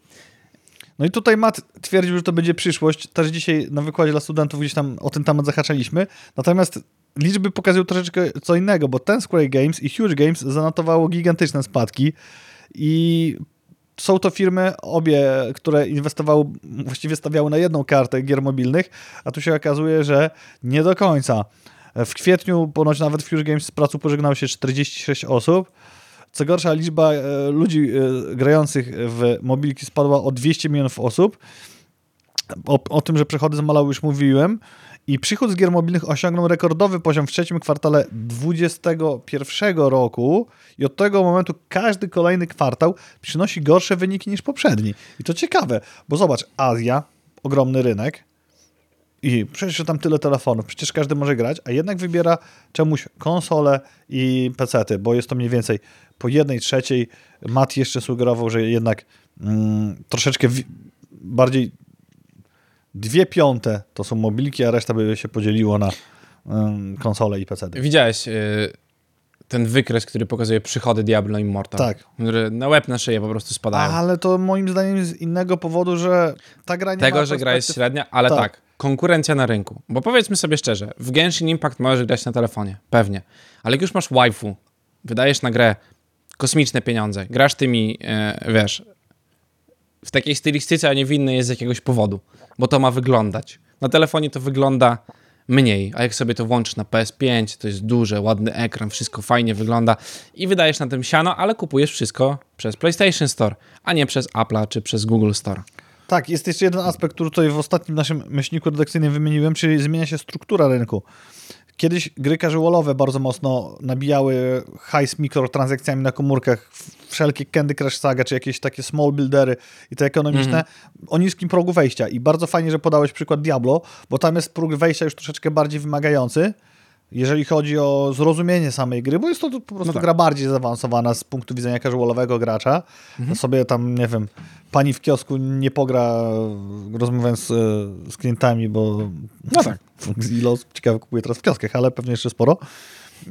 No i tutaj Matt twierdził, że to będzie przyszłość. Też dzisiaj na wykładzie dla studentów gdzieś tam o ten temat zahaczaliśmy. Natomiast liczby pokazują troszeczkę co innego, bo ten Square Games i Huge Games zanotowało gigantyczne spadki i są to firmy, obie, które inwestowały, właściwie stawiały na jedną kartę gier mobilnych, a tu się okazuje, że nie do końca. W kwietniu ponoć nawet w Huge Games z pracy pożegnało się 46 osób. Co gorsza, liczba e, ludzi e, grających w mobilki spadła o 200 milionów osób. O, o tym, że przychody zmalały już mówiłem. I przychód z gier mobilnych osiągnął rekordowy poziom w trzecim kwartale 2021 roku i od tego momentu każdy kolejny kwartał przynosi gorsze wyniki niż poprzedni. I to ciekawe, bo zobacz, Azja, ogromny rynek i przecież tam tyle telefonów, przecież każdy może grać, a jednak wybiera czemuś konsole i pecety, bo jest to mniej więcej po jednej trzeciej. Matt jeszcze sugerował, że jednak mm, troszeczkę bardziej dwie piąte to są mobilki, a reszta by się podzieliło na konsole i pecety. Widziałeś y, ten wykres, który pokazuje przychody Diablo Immortal? Tak. Które na łeb na szyję po prostu spadają. Ale to moim zdaniem z innego powodu, że ta gra nie ma Tego, że gra jest średnia, ale Tak. tak. konkurencja na rynku. Bo powiedzmy sobie szczerze, w Genshin Impact możesz grać na telefonie, pewnie. Ale jak już masz waifu, wydajesz na grę kosmiczne pieniądze, grasz tymi, e, wiesz, w takiej stylistyce, a nie w innej jest z jakiegoś powodu, bo to ma wyglądać. Na telefonie to wygląda mniej, a jak sobie to włączysz na PS5, to jest duże, ładny ekran, wszystko fajnie wygląda i wydajesz na tym siano, ale kupujesz wszystko przez PlayStation Store, a nie przez Apple'a czy przez Google Store. Tak, jest jeszcze jeden aspekt, który tutaj w ostatnim naszym myślniku redakcyjnym wymieniłem, czyli zmienia się struktura rynku. Kiedyś gry casualowe bardzo mocno nabijały hajs mikrotransakcjami na komórkach, wszelkie Candy Crush Saga, czy jakieś takie small buildery i te ekonomiczne, mm -hmm. o niskim progu wejścia. I bardzo fajnie, że podałeś przykład Diablo, bo tam jest próg wejścia już troszeczkę bardziej wymagający, jeżeli chodzi o zrozumienie samej gry, bo jest to po prostu no tak. gra bardziej zaawansowana z punktu widzenia casualowego gracza. Mhm. sobie tam, nie wiem, pani w kiosku nie pogra rozmawiając z, z klientami, bo no tak. *laughs* ile osób ciekawe kupuje teraz w kioskach, ale pewnie jeszcze sporo.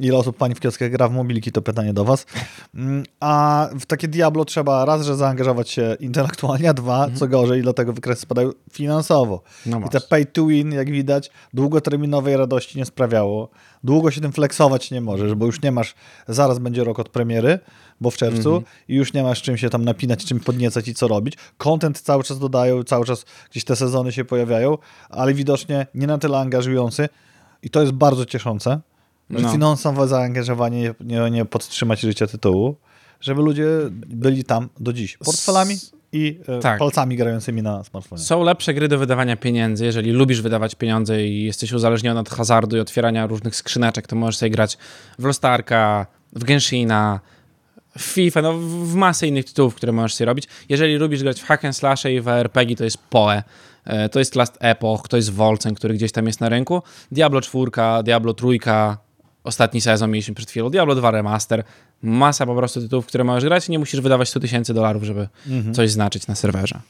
Ile osób pani w kioskach gra w mobilki, to pytanie do was. Mm, a w takie Diablo trzeba raz, że zaangażować się intelektualnie, a dwa, mhm. co gorzej, dlatego wykresy spadają finansowo. No I te pay to win, jak widać, długoterminowej radości nie sprawiało. Długo się tym flexować nie możesz, bo już nie masz, zaraz będzie rok od premiery, bo w czerwcu mhm. i już nie masz czym się tam napinać, czym podniecać i co robić. Content cały czas dodają, cały czas gdzieś te sezony się pojawiają, ale widocznie nie na tyle angażujący i to jest bardzo cieszące no. finansowe zaangażowanie nie, nie podtrzymać życia tytułu, żeby ludzie byli tam do dziś. Portfelami i e, tak. palcami grającymi na smartfonie. Są lepsze gry do wydawania pieniędzy. Jeżeli lubisz wydawać pieniądze i jesteś uzależniony od hazardu i otwierania różnych skrzyneczek, to możesz sobie grać w Lostarka, w Genshina, w FIFA, no w masę innych tytułów, które możesz sobie robić. Jeżeli lubisz grać w hack and slash i w RPG, to jest PoE. E, to jest Last Epoch, to jest Wolcen, który gdzieś tam jest na rynku. Diablo 4, Diablo 3, Ostatni sezon mieliśmy przed chwilą Diablo 2 Remaster. Masa po prostu tytułów, które możesz grać i nie musisz wydawać 100 tysięcy dolarów, żeby mhm. coś znaczyć na serwerze.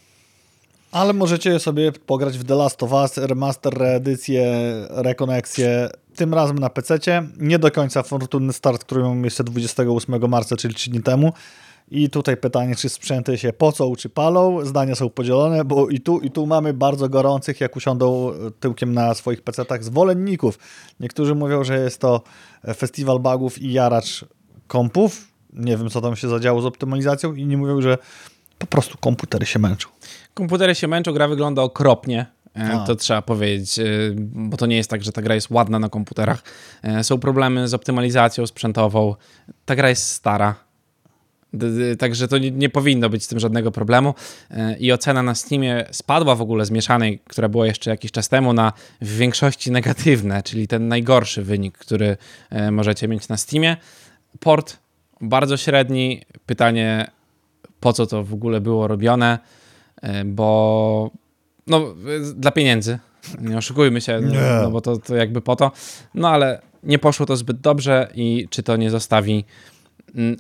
Ale możecie sobie pograć w The Last of Us, remaster, reedycję, rekoneksję, tym razem na PC. Nie do końca fortunny start, który miał miejsce 28 marca, czyli 3 dni temu. I tutaj pytanie, czy sprzęty się pocą, czy palą. Zdania są podzielone, bo i tu, i tu mamy bardzo gorących, jak usiądą tyłkiem na swoich PC-tach, zwolenników. Niektórzy mówią, że jest to festiwal bugów i jaracz kompów. Nie wiem, co tam się zadziało z optymalizacją. Inni mówią, że po prostu komputery się męczą. Komputery się męczą, gra wygląda okropnie. E, A. To trzeba powiedzieć, e, bo to nie jest tak, że ta gra jest ładna na komputerach. E, są problemy z optymalizacją sprzętową. Ta gra jest stara Także to nie, nie, powinno być z tym żadnego problemu. E, I ocena na Steamie spadła w ogóle z mieszanej, która była jeszcze jakiś czas temu, na w większości negatywne, czyli ten najgorszy wynik, który e, możecie mieć na Steamie. Port bardzo średni. Pytanie, po co to w ogóle było robione, e, bo no, dla pieniędzy. *laughs* Nie oszukujmy się, no, no bo to, to jakby po to. No ale nie poszło to zbyt dobrze i czy to nie zostawi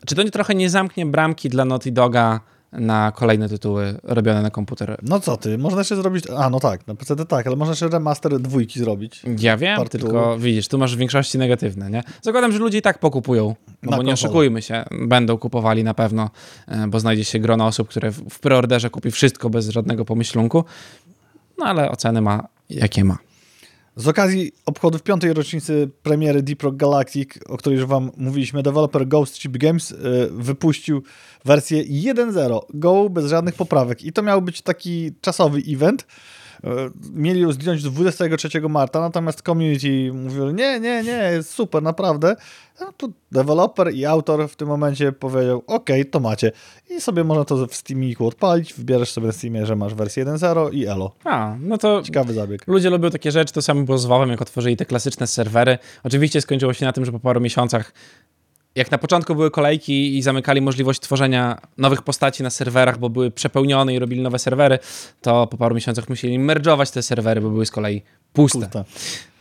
czy to nie trochę nie zamknie bramki dla Naughty Doga na kolejne tytuły robione na komputer? No co ty, można jeszcze zrobić, a no tak, na PC tak, ale można jeszcze remaster dwójki zrobić. Ja wiem, tylko widzisz, tu masz w większości negatywne, nie? Zakładam, że ludzie i tak pokupują, no bo nie oszukujmy się, będą kupowali na pewno, e, bo znajdzie się grono osób, które w preorderze kupi wszystko bez żadnego pomyślunku, no ale oceny ma jakie ma. Z okazji obchodów piątej rocznicy premiery Deep Rock Galactic, o której już wam mówiliśmy, deweloper Ghost Ship Games y, wypuścił wersję 1.0 Go bez żadnych poprawek. I to miał być taki czasowy event, E, mieli ją zdjąć 23 marca, natomiast community mówił, nie, nie, nie, jest super, naprawdę. No to deweloper i autor w tym momencie powiedział, ok, to macie. I sobie można to w Steamiku odpalić, wybierzesz sobie na Steamie, że masz wersję 1.0 i elo. A, no to... Ciekawy zabieg. Ludzie lubią takie rzeczy, to samo było z WoWem, jak otworzyli te klasyczne serwery. Oczywiście skończyło się na tym, że po paru miesiącach jak na początku były kolejki i zamykali możliwość tworzenia nowych postaci na serwerach, bo były przepełnione i robili nowe serwery, to po paru miesiącach musieli merge'ować te serwery, bo były z kolei puste. puste.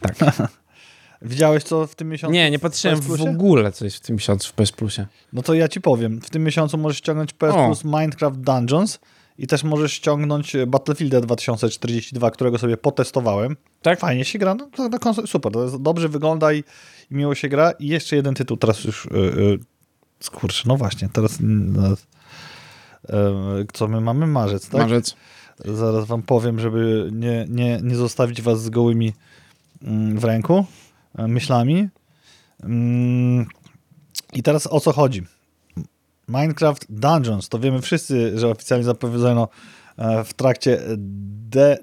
Tak. *laughs* Widziałeś co w tym miesiącu? Nie, nie patrzyłem w, w ogóle, co jest w tym miesiącu w PS Plusie. No to ja ci powiem. W tym miesiącu możesz ściągnąć PS o. Plus Minecraft Dungeons i też możesz ściągnąć Battlefield 2042, którego sobie potestowałem. Tak? Fajnie się gra, no, na konsoli, super, to jest, dobrze wygląda i, i, miło się gra. I jeszcze jeden tytuł, teraz już, yy, skurczę, no właśnie, teraz yy, co my mamy? Marzec, tak? Marzec. Zaraz wam powiem, żeby nie, nie, nie zostawić was z gołymi yy, w ręku myślami. Mm, I teraz o co chodzi? Minecraft Dungeons, to wiemy wszyscy, że oficjalnie zapowiedziano e, w trakcie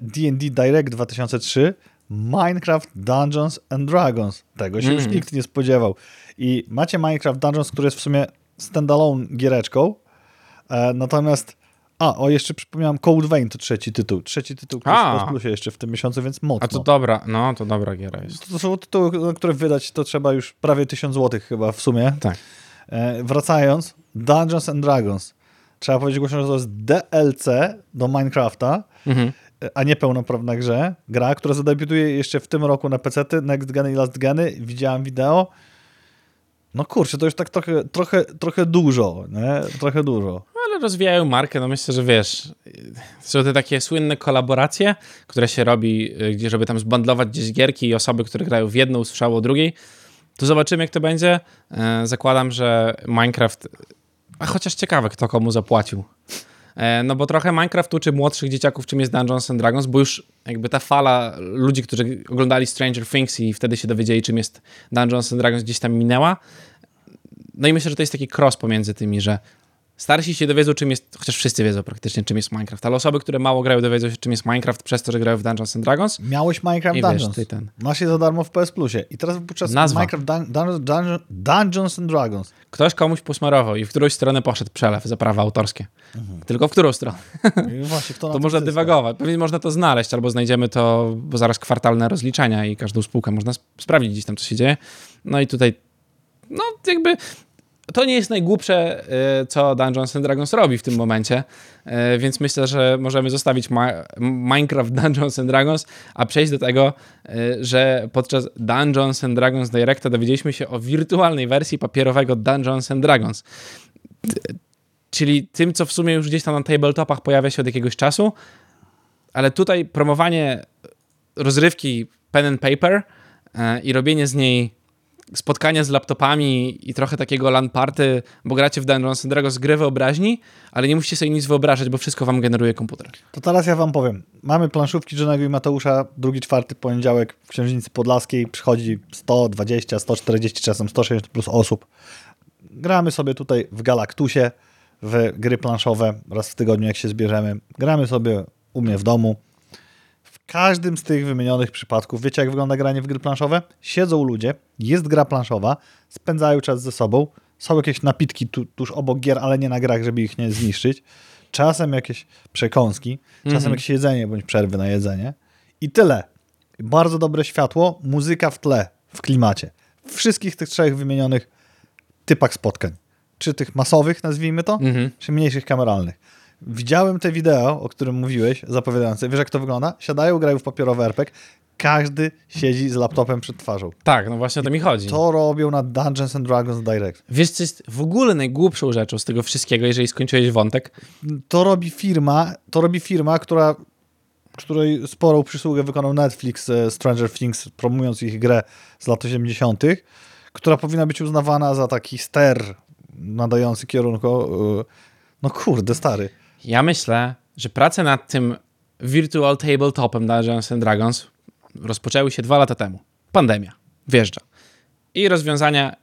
D&D Direct 2003 Minecraft Dungeons and Dragons. Tego się mm. już nikt nie spodziewał. I macie Minecraft Dungeons, który jest w sumie standalone giereczką, e, natomiast A, o, jeszcze przypomniałem, Code Vein to trzeci tytuł. Trzeci tytuł, w Plusie jeszcze w tym miesiącu, więc mocno. A to dobra, no to dobra giera jest. To są tytuły, które wydać to trzeba już prawie 1000 zł chyba w sumie. Tak. E, wracając, Dungeons and Dragons. Trzeba powiedzieć głośno, że to jest DLC do Minecrafta, Mhm. e, a nie pełnoprawna grze. Gra, która zadebiutuje jeszcze w tym roku na PC, Next Gen i Last Geny. Widziałem wideo. No kurczę, to już tak trochę, trochę, trochę dużo, nie? Trochę dużo. Ale rozwijają markę, no myślę, że wiesz, są te takie słynne kolaboracje, które się robi, gdzie żeby tam zbandlować gdzieś gierki i osoby, które grają w jedną, usłyszało o drugiej. To zobaczymy, jak to będzie. E, Zakładam, że Minecraft, a chociaż ciekawe, kto komu zapłacił. E, No bo trochę Minecraft uczy młodszych dzieciaków, czym jest Dungeons and Dragons, bo już jakby ta fala ludzi, którzy oglądali Stranger Things i wtedy się dowiedzieli, czym jest Dungeons and Dragons, gdzieś tam minęła. No i myślę, że to jest taki cross pomiędzy tymi, że starsi się dowiedzą, czym jest, chociaż wszyscy wiedzą praktycznie, czym jest Minecraft, ale osoby, które mało grają, dowiedzą się, czym jest Minecraft przez to, że grają w Dungeons and Dragons. Miałeś Minecraft I wiesz, Dungeons. ty ten. Masz je za darmo w PS Plusie. I teraz podczas Nazwa. Minecraft Dun Dun Dun Dungeons and Dragons. Ktoś komuś posmarował i w którąś stronę poszedł przelew za prawa autorskie. Tylko w którą stronę? I właśnie, kto *laughs* To można dywagować. Pewnie można to znaleźć, albo znajdziemy to, bo zaraz kwartalne rozliczenia i każdą spółkę można sp- sprawdzić gdzieś tam, co się dzieje. No i tutaj, no jakby to nie jest najgłupsze, y, co Dungeons and Dragons robi w tym momencie, y, więc myślę, że możemy zostawić Minecraft Dungeons and Dragons, a przejść do tego, y, że podczas Dungeons and Dragons Directa dowiedzieliśmy się o wirtualnej wersji papierowego Dungeons and Dragons. Czyli tym, co w sumie już gdzieś tam na tabletopach pojawia się od jakiegoś czasu, ale tutaj promowanie rozrywki pen and paper e, i robienie z niej spotkania z laptopami i trochę takiego LAN party, bo gracie w Dungeons and Dragons gry wyobraźni, ale nie musicie sobie nic wyobrażać, bo wszystko wam generuje komputer. To teraz ja wam powiem. Mamy planszówki Johnego i Mateusza, drugi, czwarty poniedziałek w Księżnicy Podlaskiej. Przychodzi 120, 140, czasem 160 plus osób. Gramy sobie tutaj w Galaktusie, w gry planszowe raz w tygodniu, jak się zbierzemy. Gramy sobie u mnie w domu. Każdym z tych wymienionych przypadków, wiecie jak wygląda granie w gry planszowe? Siedzą ludzie, jest gra planszowa, spędzają czas ze sobą, są jakieś napitki tu, tuż obok gier, ale nie na grach, żeby ich nie zniszczyć. Czasem jakieś przekąski, czasem jakieś jedzenie bądź przerwy na jedzenie. I tyle. Bardzo dobre światło, muzyka w tle, w klimacie. W wszystkich tych trzech wymienionych typach spotkań. Czy tych masowych, nazwijmy to, Mhm. czy mniejszych kameralnych. Widziałem te wideo, o którym mówiłeś, zapowiadające. Wiesz, jak to wygląda? Siadają, grają w papierowy RPG. Każdy siedzi z laptopem przed twarzą. Tak, no właśnie o to mi chodzi. To robią na Dungeons and Dragons Direct. Wiesz, co jest w ogóle najgłupszą rzeczą z tego wszystkiego, jeżeli skończyłeś wątek? To robi firma, to robi firma, która której sporą przysługę wykonał Netflix e, Stranger Things, promując ich grę z lat 80., która powinna być uznawana za taki ster nadający kierunku. e, No kurde, stary. Ja myślę, że prace nad tym Virtual Tabletopem Dungeons and Dragons rozpoczęły się dwa lata temu. Pandemia. Wjeżdża. I rozwiązania,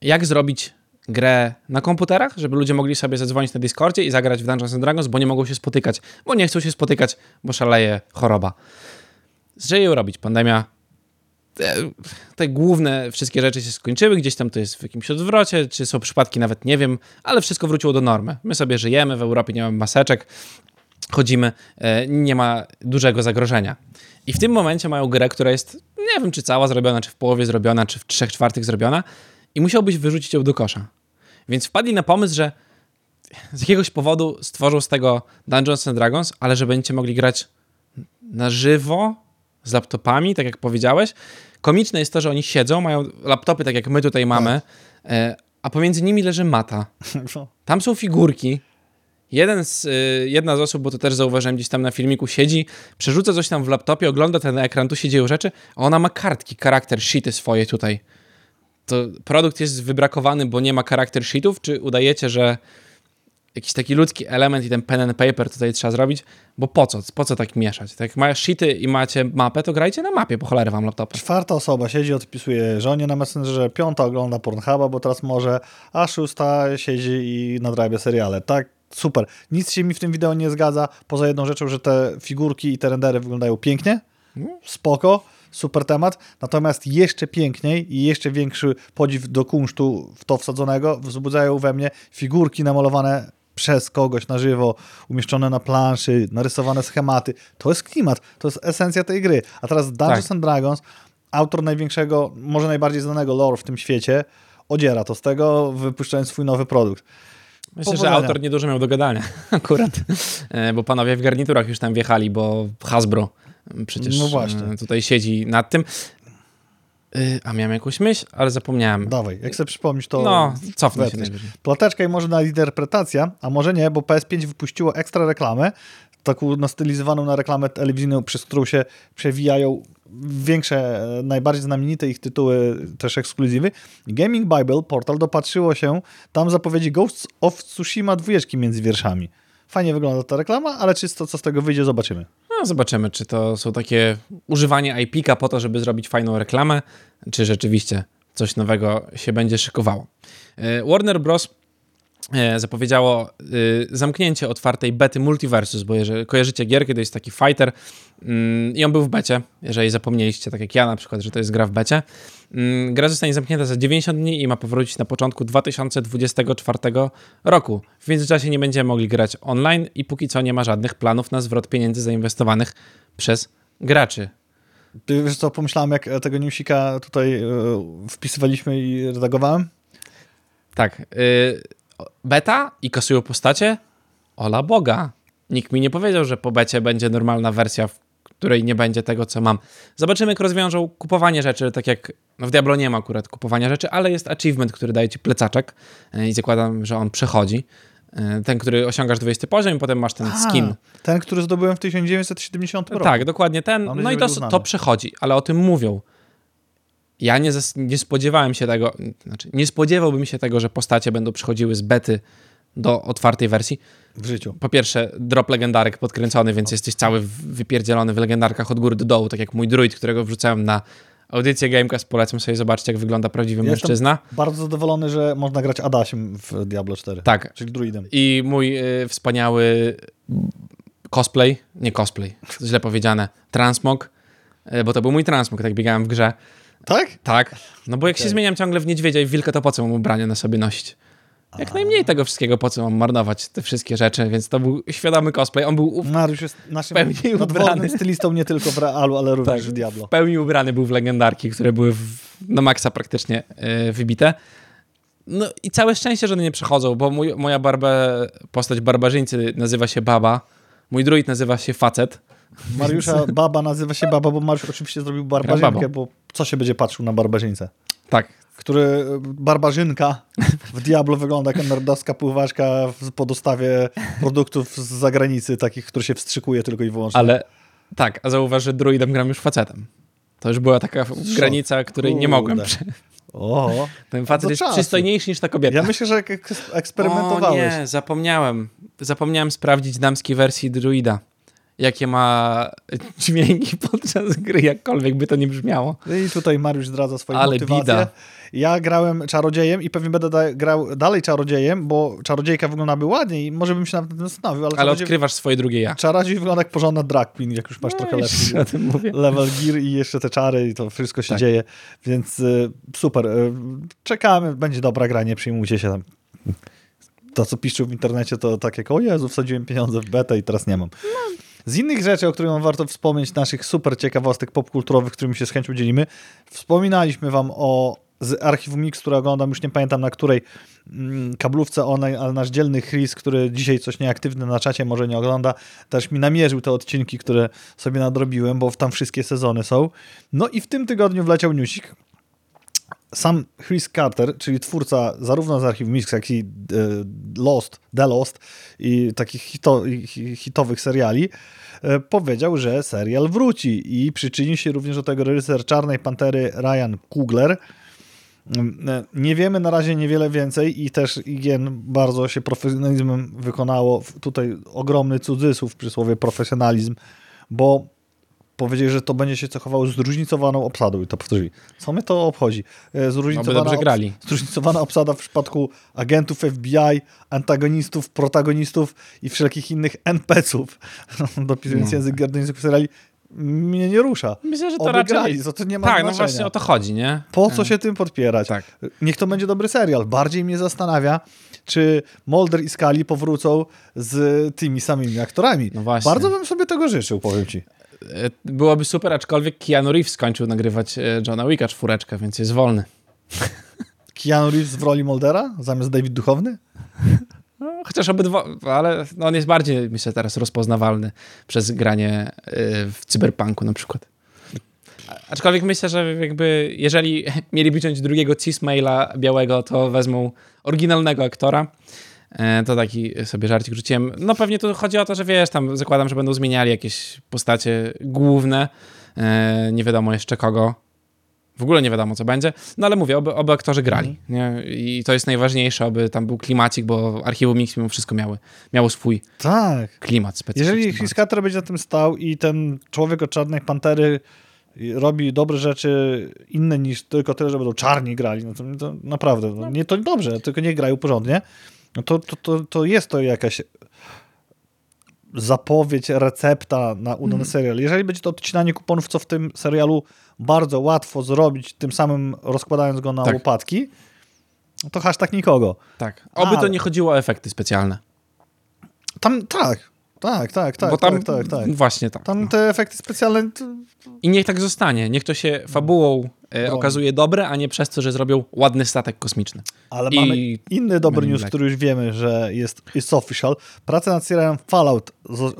jak zrobić grę na komputerach, żeby ludzie mogli sobie zadzwonić na Discordzie i zagrać w Dungeons and Dragons, bo nie mogą się spotykać, bo nie chcą się spotykać, bo szaleje choroba. Ją robić? Pandemia. Te, te główne wszystkie rzeczy się skończyły, gdzieś tam to jest w jakimś odwrocie, czy są przypadki, nawet nie wiem, ale wszystko wróciło do normy. My sobie żyjemy, w Europie nie mamy maseczek, chodzimy, e, nie ma dużego zagrożenia. I w tym momencie mają grę, która jest, nie wiem, czy cała zrobiona, czy w połowie zrobiona, czy w trzech czwartych zrobiona i musiałbyś wyrzucić ją do kosza. Więc wpadli na pomysł, że z jakiegoś powodu stworzą z tego Dungeons and Dragons, ale że będziecie mogli grać na żywo z laptopami, tak jak powiedziałeś. Komiczne jest to, że oni siedzą, mają laptopy, tak jak my tutaj mamy, e, a pomiędzy nimi leży mata. Tam są figurki. Jeden z, y, jedna z osób, bo to też zauważyłem gdzieś tam na filmiku, siedzi, przerzuca coś tam w laptopie, ogląda ten ekran, tu się dzieją rzeczy, a ona ma kartki, charakter sheety swoje tutaj. To produkt jest wybrakowany, bo nie ma charakter sheetów, czy udajecie, że jakiś taki ludzki element i ten pen and paper tutaj trzeba zrobić, bo po co? Po co tak mieszać? Tak jak masz sheety i macie mapę, to grajcie na mapie, po cholerę wam laptopy. Czwarta osoba siedzi, odpisuje żonie na Messengerze, piąta ogląda Pornhuba, bo teraz może, a szósta siedzi i nadrabia seriale. Tak, super. Nic się mi w tym wideo nie zgadza, poza jedną rzeczą, że te figurki i te rendery wyglądają pięknie, spoko, super temat, natomiast jeszcze piękniej i jeszcze większy podziw do kunsztu w to wsadzonego wzbudzają we mnie figurki namalowane przez kogoś na żywo, umieszczone na planszy, narysowane schematy. To jest klimat, to jest esencja tej gry. A teraz Dungeons Tak. and Dragons, autor największego, może najbardziej znanego lore w tym świecie, odziera to z tego, wypuszczając swój nowy produkt. Myślę, że autor niedużo miał do gadania *laughs* akurat, E, bo panowie w garniturach już tam wjechali, bo Hasbro przecież No e, tutaj siedzi nad tym. Y, A miałem jakąś myśl, ale zapomniałem. Dawaj, jak sobie przypomnisz, to No, cofnę się. Ploteczka i może na interpretacja, a może nie, bo PS5 wypuściło ekstra reklamę, taką no, stylizowaną na reklamę telewizyjną, przez którą się przewijają większe, najbardziej znamienite ich tytuły, też ekskluzywy. Gaming Bible portal dopatrzyło się tam zapowiedzi Ghosts of Tsushima dwójeczki między wierszami. Fajnie wygląda ta reklama, ale czysto co z tego wyjdzie, zobaczymy. No, zobaczymy, czy to są takie używanie IP-ka po to, żeby zrobić fajną reklamę, czy rzeczywiście coś nowego się będzie szykowało. E, Warner Bros. e, zapowiedziało y, zamknięcie otwartej bety Multiversus, bo jeżeli kojarzycie gierkę, to jest taki fighter i on był w becie, jeżeli zapomnieliście, tak jak ja na przykład, że to jest gra w becie. Mm, Gra zostanie zamknięta za 90 dni i ma powrócić na początku 2024 roku. W międzyczasie nie będziemy mogli grać online i póki co nie ma żadnych planów na zwrot pieniędzy zainwestowanych przez graczy. Ty wiesz co, pomyślałem jak e, tego newsika tutaj e, wpisywaliśmy i redagowałem? Tak. y, beta i kasują postacie? Ola Boga. Nikt mi nie powiedział, że po becie będzie normalna wersja, w której nie będzie tego, co mam. Zobaczymy, jak rozwiążą kupowanie rzeczy, tak jak no w Diablo nie ma akurat kupowania rzeczy, ale jest achievement, który daje ci plecaczek y, i zakładam, że on przechodzi. Y, Ten, który osiągasz 20 poziom i potem masz ten skin. A, ten, który zdobyłem w 1970 roku. Tak, dokładnie ten. No i to, to przechodzi, ale o tym mówią. Ja nie, nie spodziewałem się tego, znaczy nie spodziewałbym się tego, że postacie będą przechodziły z bety do otwartej wersji. W życiu. Po pierwsze, drop legendarek podkręcony, więc jesteś cały wypierdzielony w legendarkach od góry do dołu, tak jak mój druid, którego wrzucałem na audycję Gamecast. Polecam sobie zobaczyć, jak wygląda prawdziwy Jestem- mężczyzna. Bardzo zadowolony, że można grać Adasiem w Diablo 4. Tak. Czyli druidem. I mój y, wspaniały cosplay, nie cosplay, *laughs* źle powiedziane, transmog, y, bo to był mój transmog, tak biegałem w grze. Tak? Tak, no bo jak się Okej. zmieniam ciągle w niedźwiedzia i w wilka, to po co mam ubranie na sobie nosić? Jak najmniej tego wszystkiego, po co mam marnować te wszystkie rzeczy, więc to był świadomy cosplay. On był Mariusz jest naszym Pełni ubrany. stylistą nie tylko w realu, ale również Tak. w Diablo. w pełni ubrany był w legendarki, które były w, na maksa praktycznie yy, wybite. No i całe szczęście, że one nie przechodzą, bo mój, moja barba, postać barbarzyńcy nazywa się Baba, mój druid nazywa się Facet. Mariusza baba nazywa się baba, bo Mariusz oczywiście zrobił barbarzynkę, babą. bo co się będzie patrzył na barbarzyńcę? Tak, Który barbarzynka w Diablo wygląda jak nerdowska pływaczka w- po dostawie produktów z zagranicy, takich, które się wstrzykuje tylko i wyłącznie. ale tak, a zauważ, że druidem gram już facetem. To już była taka granica, której nie mogłem. Kurde. O, Ten facet Do jest czasu. przystojniejszy niż ta kobieta. ja myślę, że ek- eks- eksperymentowałeś. O nie, zapomniałem. Zapomniałem sprawdzić damskiej wersji druida. Jakie ma dźwięki *laughs* podczas gry, jakkolwiek by to nie brzmiało. No I tutaj Mariusz zdradza swoją Ale motywację. bida. Ja grałem czarodziejem i pewnie będę da- grał dalej czarodziejem, bo czarodziejka wyglądaby ładniej i może bym się nawet tym zastanowił, ale, Ale czarodziej, odkrywasz swoje drugie ja. czarodziej wygląda jak porządna drag queen, jak już masz trochę No i lepszy o tym mówię. level gear i jeszcze te czary i to wszystko się Tak. dzieje, więc y, super. Y, czekamy, będzie dobra gra, nie przyjmujcie się tam. To, co piszą w internecie, to tak jak, o Jezu, wsadziłem pieniądze w betę i teraz nie mam. Z innych rzeczy, o których wam warto wspomnieć, naszych super ciekawostek popkulturowych, którymi się z chęcią dzielimy, wspominaliśmy wam o z archiwum Mix, które oglądam, już nie pamiętam na której mm, kablówce online, ale nasz dzielny Chris, który dzisiaj coś nieaktywny na czacie, może nie ogląda, też mi namierzył te odcinki, które sobie nadrobiłem, bo tam wszystkie sezony są. No i w tym tygodniu wleciał newsik. Sam Chris Carter, czyli twórca zarówno z archiwum Mix, jak i e, Lost, The Lost i takich hito, hitowych seriali, e, powiedział, że serial wróci i przyczyni się również do tego reżyser Czarnej Pantery Ryan Coogler. Mm, e, Nie wiemy na razie niewiele więcej i też IGN bardzo się profesjonalizmem wykonało. Tutaj ogromny cudzysłów przy słowie profesjonalizm, bo powiedzieli, że to będzie się cechowało zróżnicowaną obsadą i to powtórzyli. Co mnie to obchodzi? E, Zróżnicowana, dobrze grali. obs- zróżnicowana obsada w przypadku agentów FBI, antagonistów, protagonistów i wszelkich innych NPC-ów, *laughs* dopisując No. język gardyńskich seriali. mnie nie rusza. Myślę, że to Oby raczej... grali, to, to nie ma tak, znaczenia. no właśnie o to chodzi, nie? Po co się tym podpierać? Tak. Niech to będzie dobry serial. Bardziej mnie zastanawia, czy Mulder i Scully powrócą z tymi samymi aktorami. No właśnie. Bardzo bym sobie tego życzył, powiem ci. E, Byłoby super, aczkolwiek Keanu Reeves skończył nagrywać e, Johna Wicka czwóreczkę, więc jest wolny. *laughs* Keanu Reeves w roli Muldera zamiast David Duchowny? No, chociaż obydwa, ale no on jest bardziej, myślę, teraz rozpoznawalny przez granie e, w cyberpunku na przykład. Aczkolwiek myślę, że jakby jeżeli *laughs* mieliby wziąć drugiego cismaila białego, to wezmą oryginalnego aktora. E, To taki sobie żarcik rzuciłem. No pewnie tu chodzi o to, że wiesz, tam zakładam, że będą zmieniali jakieś postacie główne. E, Nie wiadomo jeszcze kogo. W ogóle nie wiadomo, co będzie. No ale mówię, oby, oby aktorzy grali. Nie? I to jest najważniejsze, aby tam był klimacik, bo archiwum Mix mimo wszystko miały, miało swój Tak. klimat specjalny. Jeżeli Chris Carter będzie na tym stał i ten człowiek od Czarnej Pantery robi dobre rzeczy inne niż tylko tyle, że będą czarni grali, no to, to naprawdę, no, nie to dobrze, tylko nie grają porządnie, no to, to, to, to jest to jakaś zapowiedź, recepta na udany Mhm. serial. Jeżeli będzie to odcinanie kuponów, co w tym serialu bardzo łatwo zrobić, tym samym rozkładając go na Tak. łopatki, no to hashtag nikogo. Tak. Oby to nie chodziło o efekty specjalne. Tam tak, tak, tak, tak, bo tam tak, tak, tak. właśnie tak. Tam te efekty specjalne I niech tak zostanie. Niech to się fabułą e, okazuje dobre, a nie przez to, że zrobią ładny statek kosmiczny. Ale I mamy inny dobry news, który już wiemy, że jest jest official. Prace nad serialem Fallout,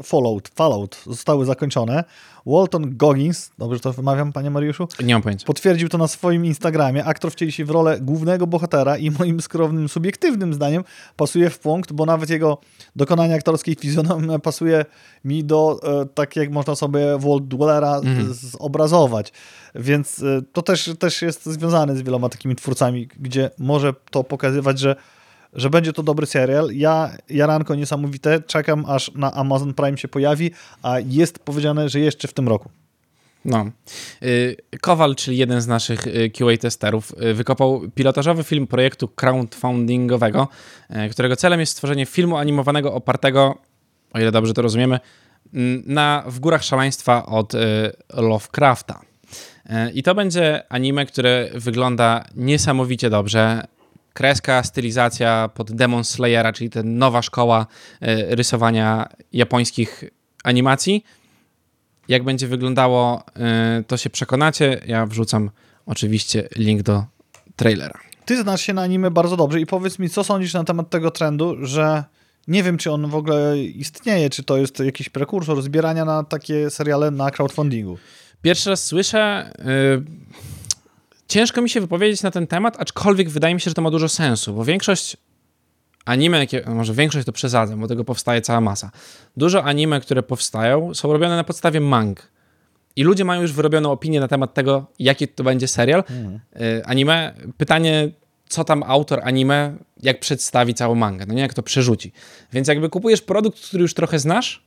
Fallout, Fallout zostały zakończone. Walton Goggins, dobrze to wymawiam, panie Mariuszu? Nie mam pojęcia. Potwierdził to na swoim Instagramie. Aktor wcieli się w rolę głównego bohatera i moim skromnym, subiektywnym zdaniem pasuje w punkt, bo nawet jego dokonanie aktorskiej fizjonomia pasuje mi do, e, tak jak można sobie Walt Dwellera z- zobrazować. Więc e, to też, też jest związane z wieloma takimi twórcami, gdzie może to pokazywać, że że będzie to dobry serial. Ja, jaranko niesamowite, czekam aż na Amazon Prime się pojawi, a jest powiedziane, że jeszcze w tym roku. No. Y, Kowal, czyli jeden z naszych y, QA testerów, y, wykopał pilotażowy film projektu crowdfundingowego, którego celem jest stworzenie filmu animowanego opartego, o ile dobrze to rozumiemy, mm, na W górach szaleństwa od Lovecrafta. I to będzie anime, które wygląda niesamowicie dobrze. Kreska, stylizacja pod Demon Slayera, czyli ta nowa szkoła y, rysowania japońskich animacji. Jak będzie wyglądało, y, to się przekonacie. Ja wrzucam oczywiście link do trailera. Ty znasz się na anime bardzo dobrze i powiedz mi, co sądzisz na temat tego trendu, że nie wiem, czy on w ogóle istnieje, czy to jest jakiś prekursor zbierania na takie seriale na crowdfundingu. Pierwszy raz słyszę. y, ciężko mi się wypowiedzieć na ten temat, aczkolwiek wydaje mi się, że to ma dużo sensu, bo większość anime, jakie, może większość to przesadzam, bo tego powstaje cała masa. Dużo anime, które powstają, są robione na podstawie mang. I ludzie mają już wyrobioną opinię na temat tego, jaki to będzie serial. Y, anime, pytanie, co tam autor anime, jak przedstawi całą mangę, no nie, jak to przerzuci. Więc jakby kupujesz produkt, który już trochę znasz,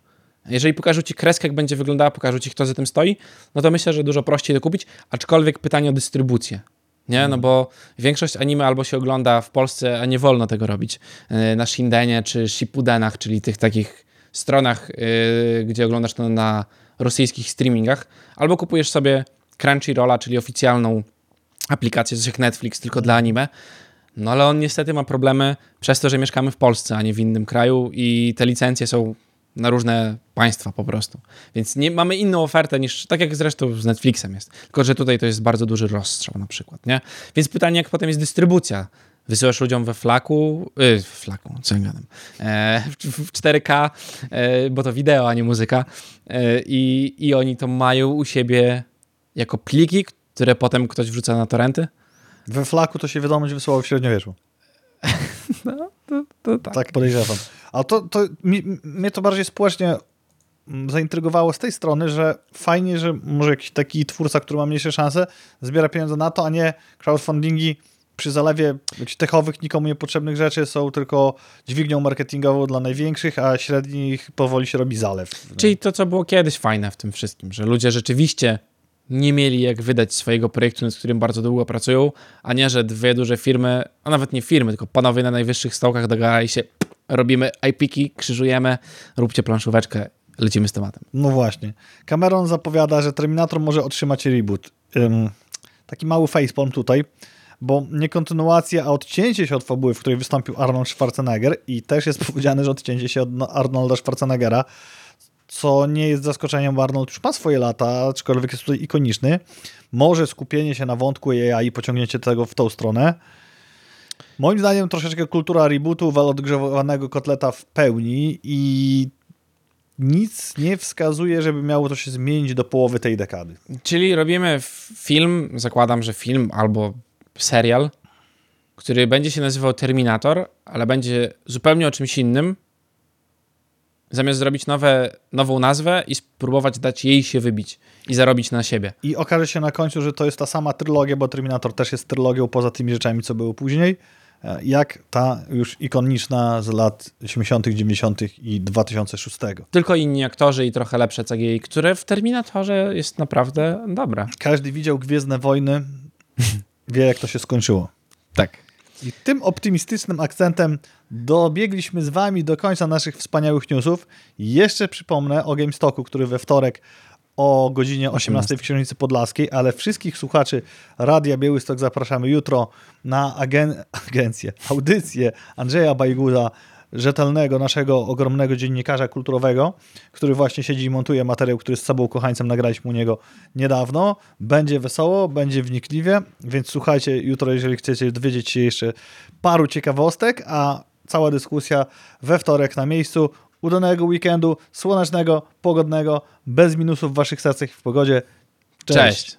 jeżeli pokażą ci kreskę, jak będzie wyglądała, pokażą ci, kto za tym stoi, no to myślę, że dużo prościej to kupić, aczkolwiek pytanie o dystrybucję. Nie, no bo większość anime albo się ogląda w Polsce, a nie wolno tego robić, yy, na Shindenie czy Shippudenach, czyli tych takich stronach, yy, gdzie oglądasz to na rosyjskich streamingach, albo kupujesz sobie Crunchyrolla, czyli oficjalną aplikację, coś jak Netflix, tylko dla anime. No ale on niestety ma problemy przez to, że mieszkamy w Polsce, a nie w innym kraju i te licencje są na różne państwa po prostu. Więc nie, mamy inną ofertę niż, tak jak zresztą z Netflixem jest. Tylko, że tutaj to jest bardzo duży rozstrzał na przykład, nie? Więc pytanie, jak potem jest dystrybucja? Wysyłasz ludziom we flaku, yy, w flaku, co ja gadam, e, w, w 4K, e, bo to wideo, a nie muzyka e, i, i oni to mają u siebie jako pliki, które potem ktoś wrzuca na torrenty? We flaku to się wiadomość wysyłało w średniowieczu. *laughs* No, to, to tak. Tak podejrzewam. Ale to, to mi, mnie to bardziej społecznie zaintrygowało z tej strony, że fajnie, że może jakiś taki twórca, który ma mniejsze szanse, zbiera pieniądze na to, a nie crowdfundingi przy zalewie techowych, nikomu niepotrzebnych rzeczy są tylko dźwignią marketingową dla największych, a średnich powoli się robi zalew. Czyli to, co było kiedyś fajne w tym wszystkim, że ludzie rzeczywiście nie mieli jak wydać swojego projektu, nad którym bardzo długo pracują, a nie, że dwie duże firmy, a nawet nie firmy, tylko panowie na najwyższych stołkach dogadali się, robimy IP-ki, krzyżujemy, róbcie planszóweczkę, lecimy z tematem. No właśnie. Cameron zapowiada, że Terminator może otrzymać reboot. Taki mały facepalm tutaj, bo nie kontynuacja, a odcięcie się od fabuły, w której wystąpił Arnold Schwarzenegger i też jest powiedziane, że odcięcie się od no, Arnolda Schwarzeneggera, co nie jest zaskoczeniem, bo Arnold już ma swoje lata, aczkolwiek jest tutaj ikoniczny. Może skupienie się na wątku AI i pociągnięcie tego w tą stronę. Moim zdaniem troszeczkę kultura rebootu, odgrzewanego kotleta w pełni i nic nie wskazuje, żeby miało to się zmienić do połowy tej dekady. Czyli robimy film, zakładam, że film albo serial, który będzie się nazywał Terminator, ale będzie zupełnie o czymś innym. Zamiast zrobić nowe, nową nazwę i spróbować dać jej się wybić i zarobić na siebie. I okaże się na końcu, że to jest ta sama trylogia, bo Terminator też jest trylogią poza tymi rzeczami, co było później, jak ta już ikoniczna z lat 80., 90. i 2006. Tylko inni aktorzy i trochę lepsze CGI, które w Terminatorze jest naprawdę dobre. Każdy widział Gwiezdne Wojny, *laughs* wie jak to się skończyło. Tak. I tym optymistycznym akcentem dobiegliśmy z wami do końca naszych wspaniałych newsów. Jeszcze przypomnę o GameStoku, który we wtorek o godzinie 18 w Księżnicy Podlaskiej, ale wszystkich słuchaczy Radia Białystok zapraszamy jutro na agen agencję, audycję Andrzeja Bajguda, rzetelnego, naszego ogromnego dziennikarza kulturowego, który właśnie siedzi i montuje materiał, który z sobą kochańcem nagraliśmy u niego niedawno. Będzie wesoło, będzie wnikliwie, więc słuchajcie jutro, jeżeli chcecie dowiedzieć się jeszcze paru ciekawostek, a cała dyskusja we wtorek na miejscu. Udanego weekendu, słonecznego, pogodnego, bez minusów w waszych sercach i w pogodzie. Cześć. Cześć.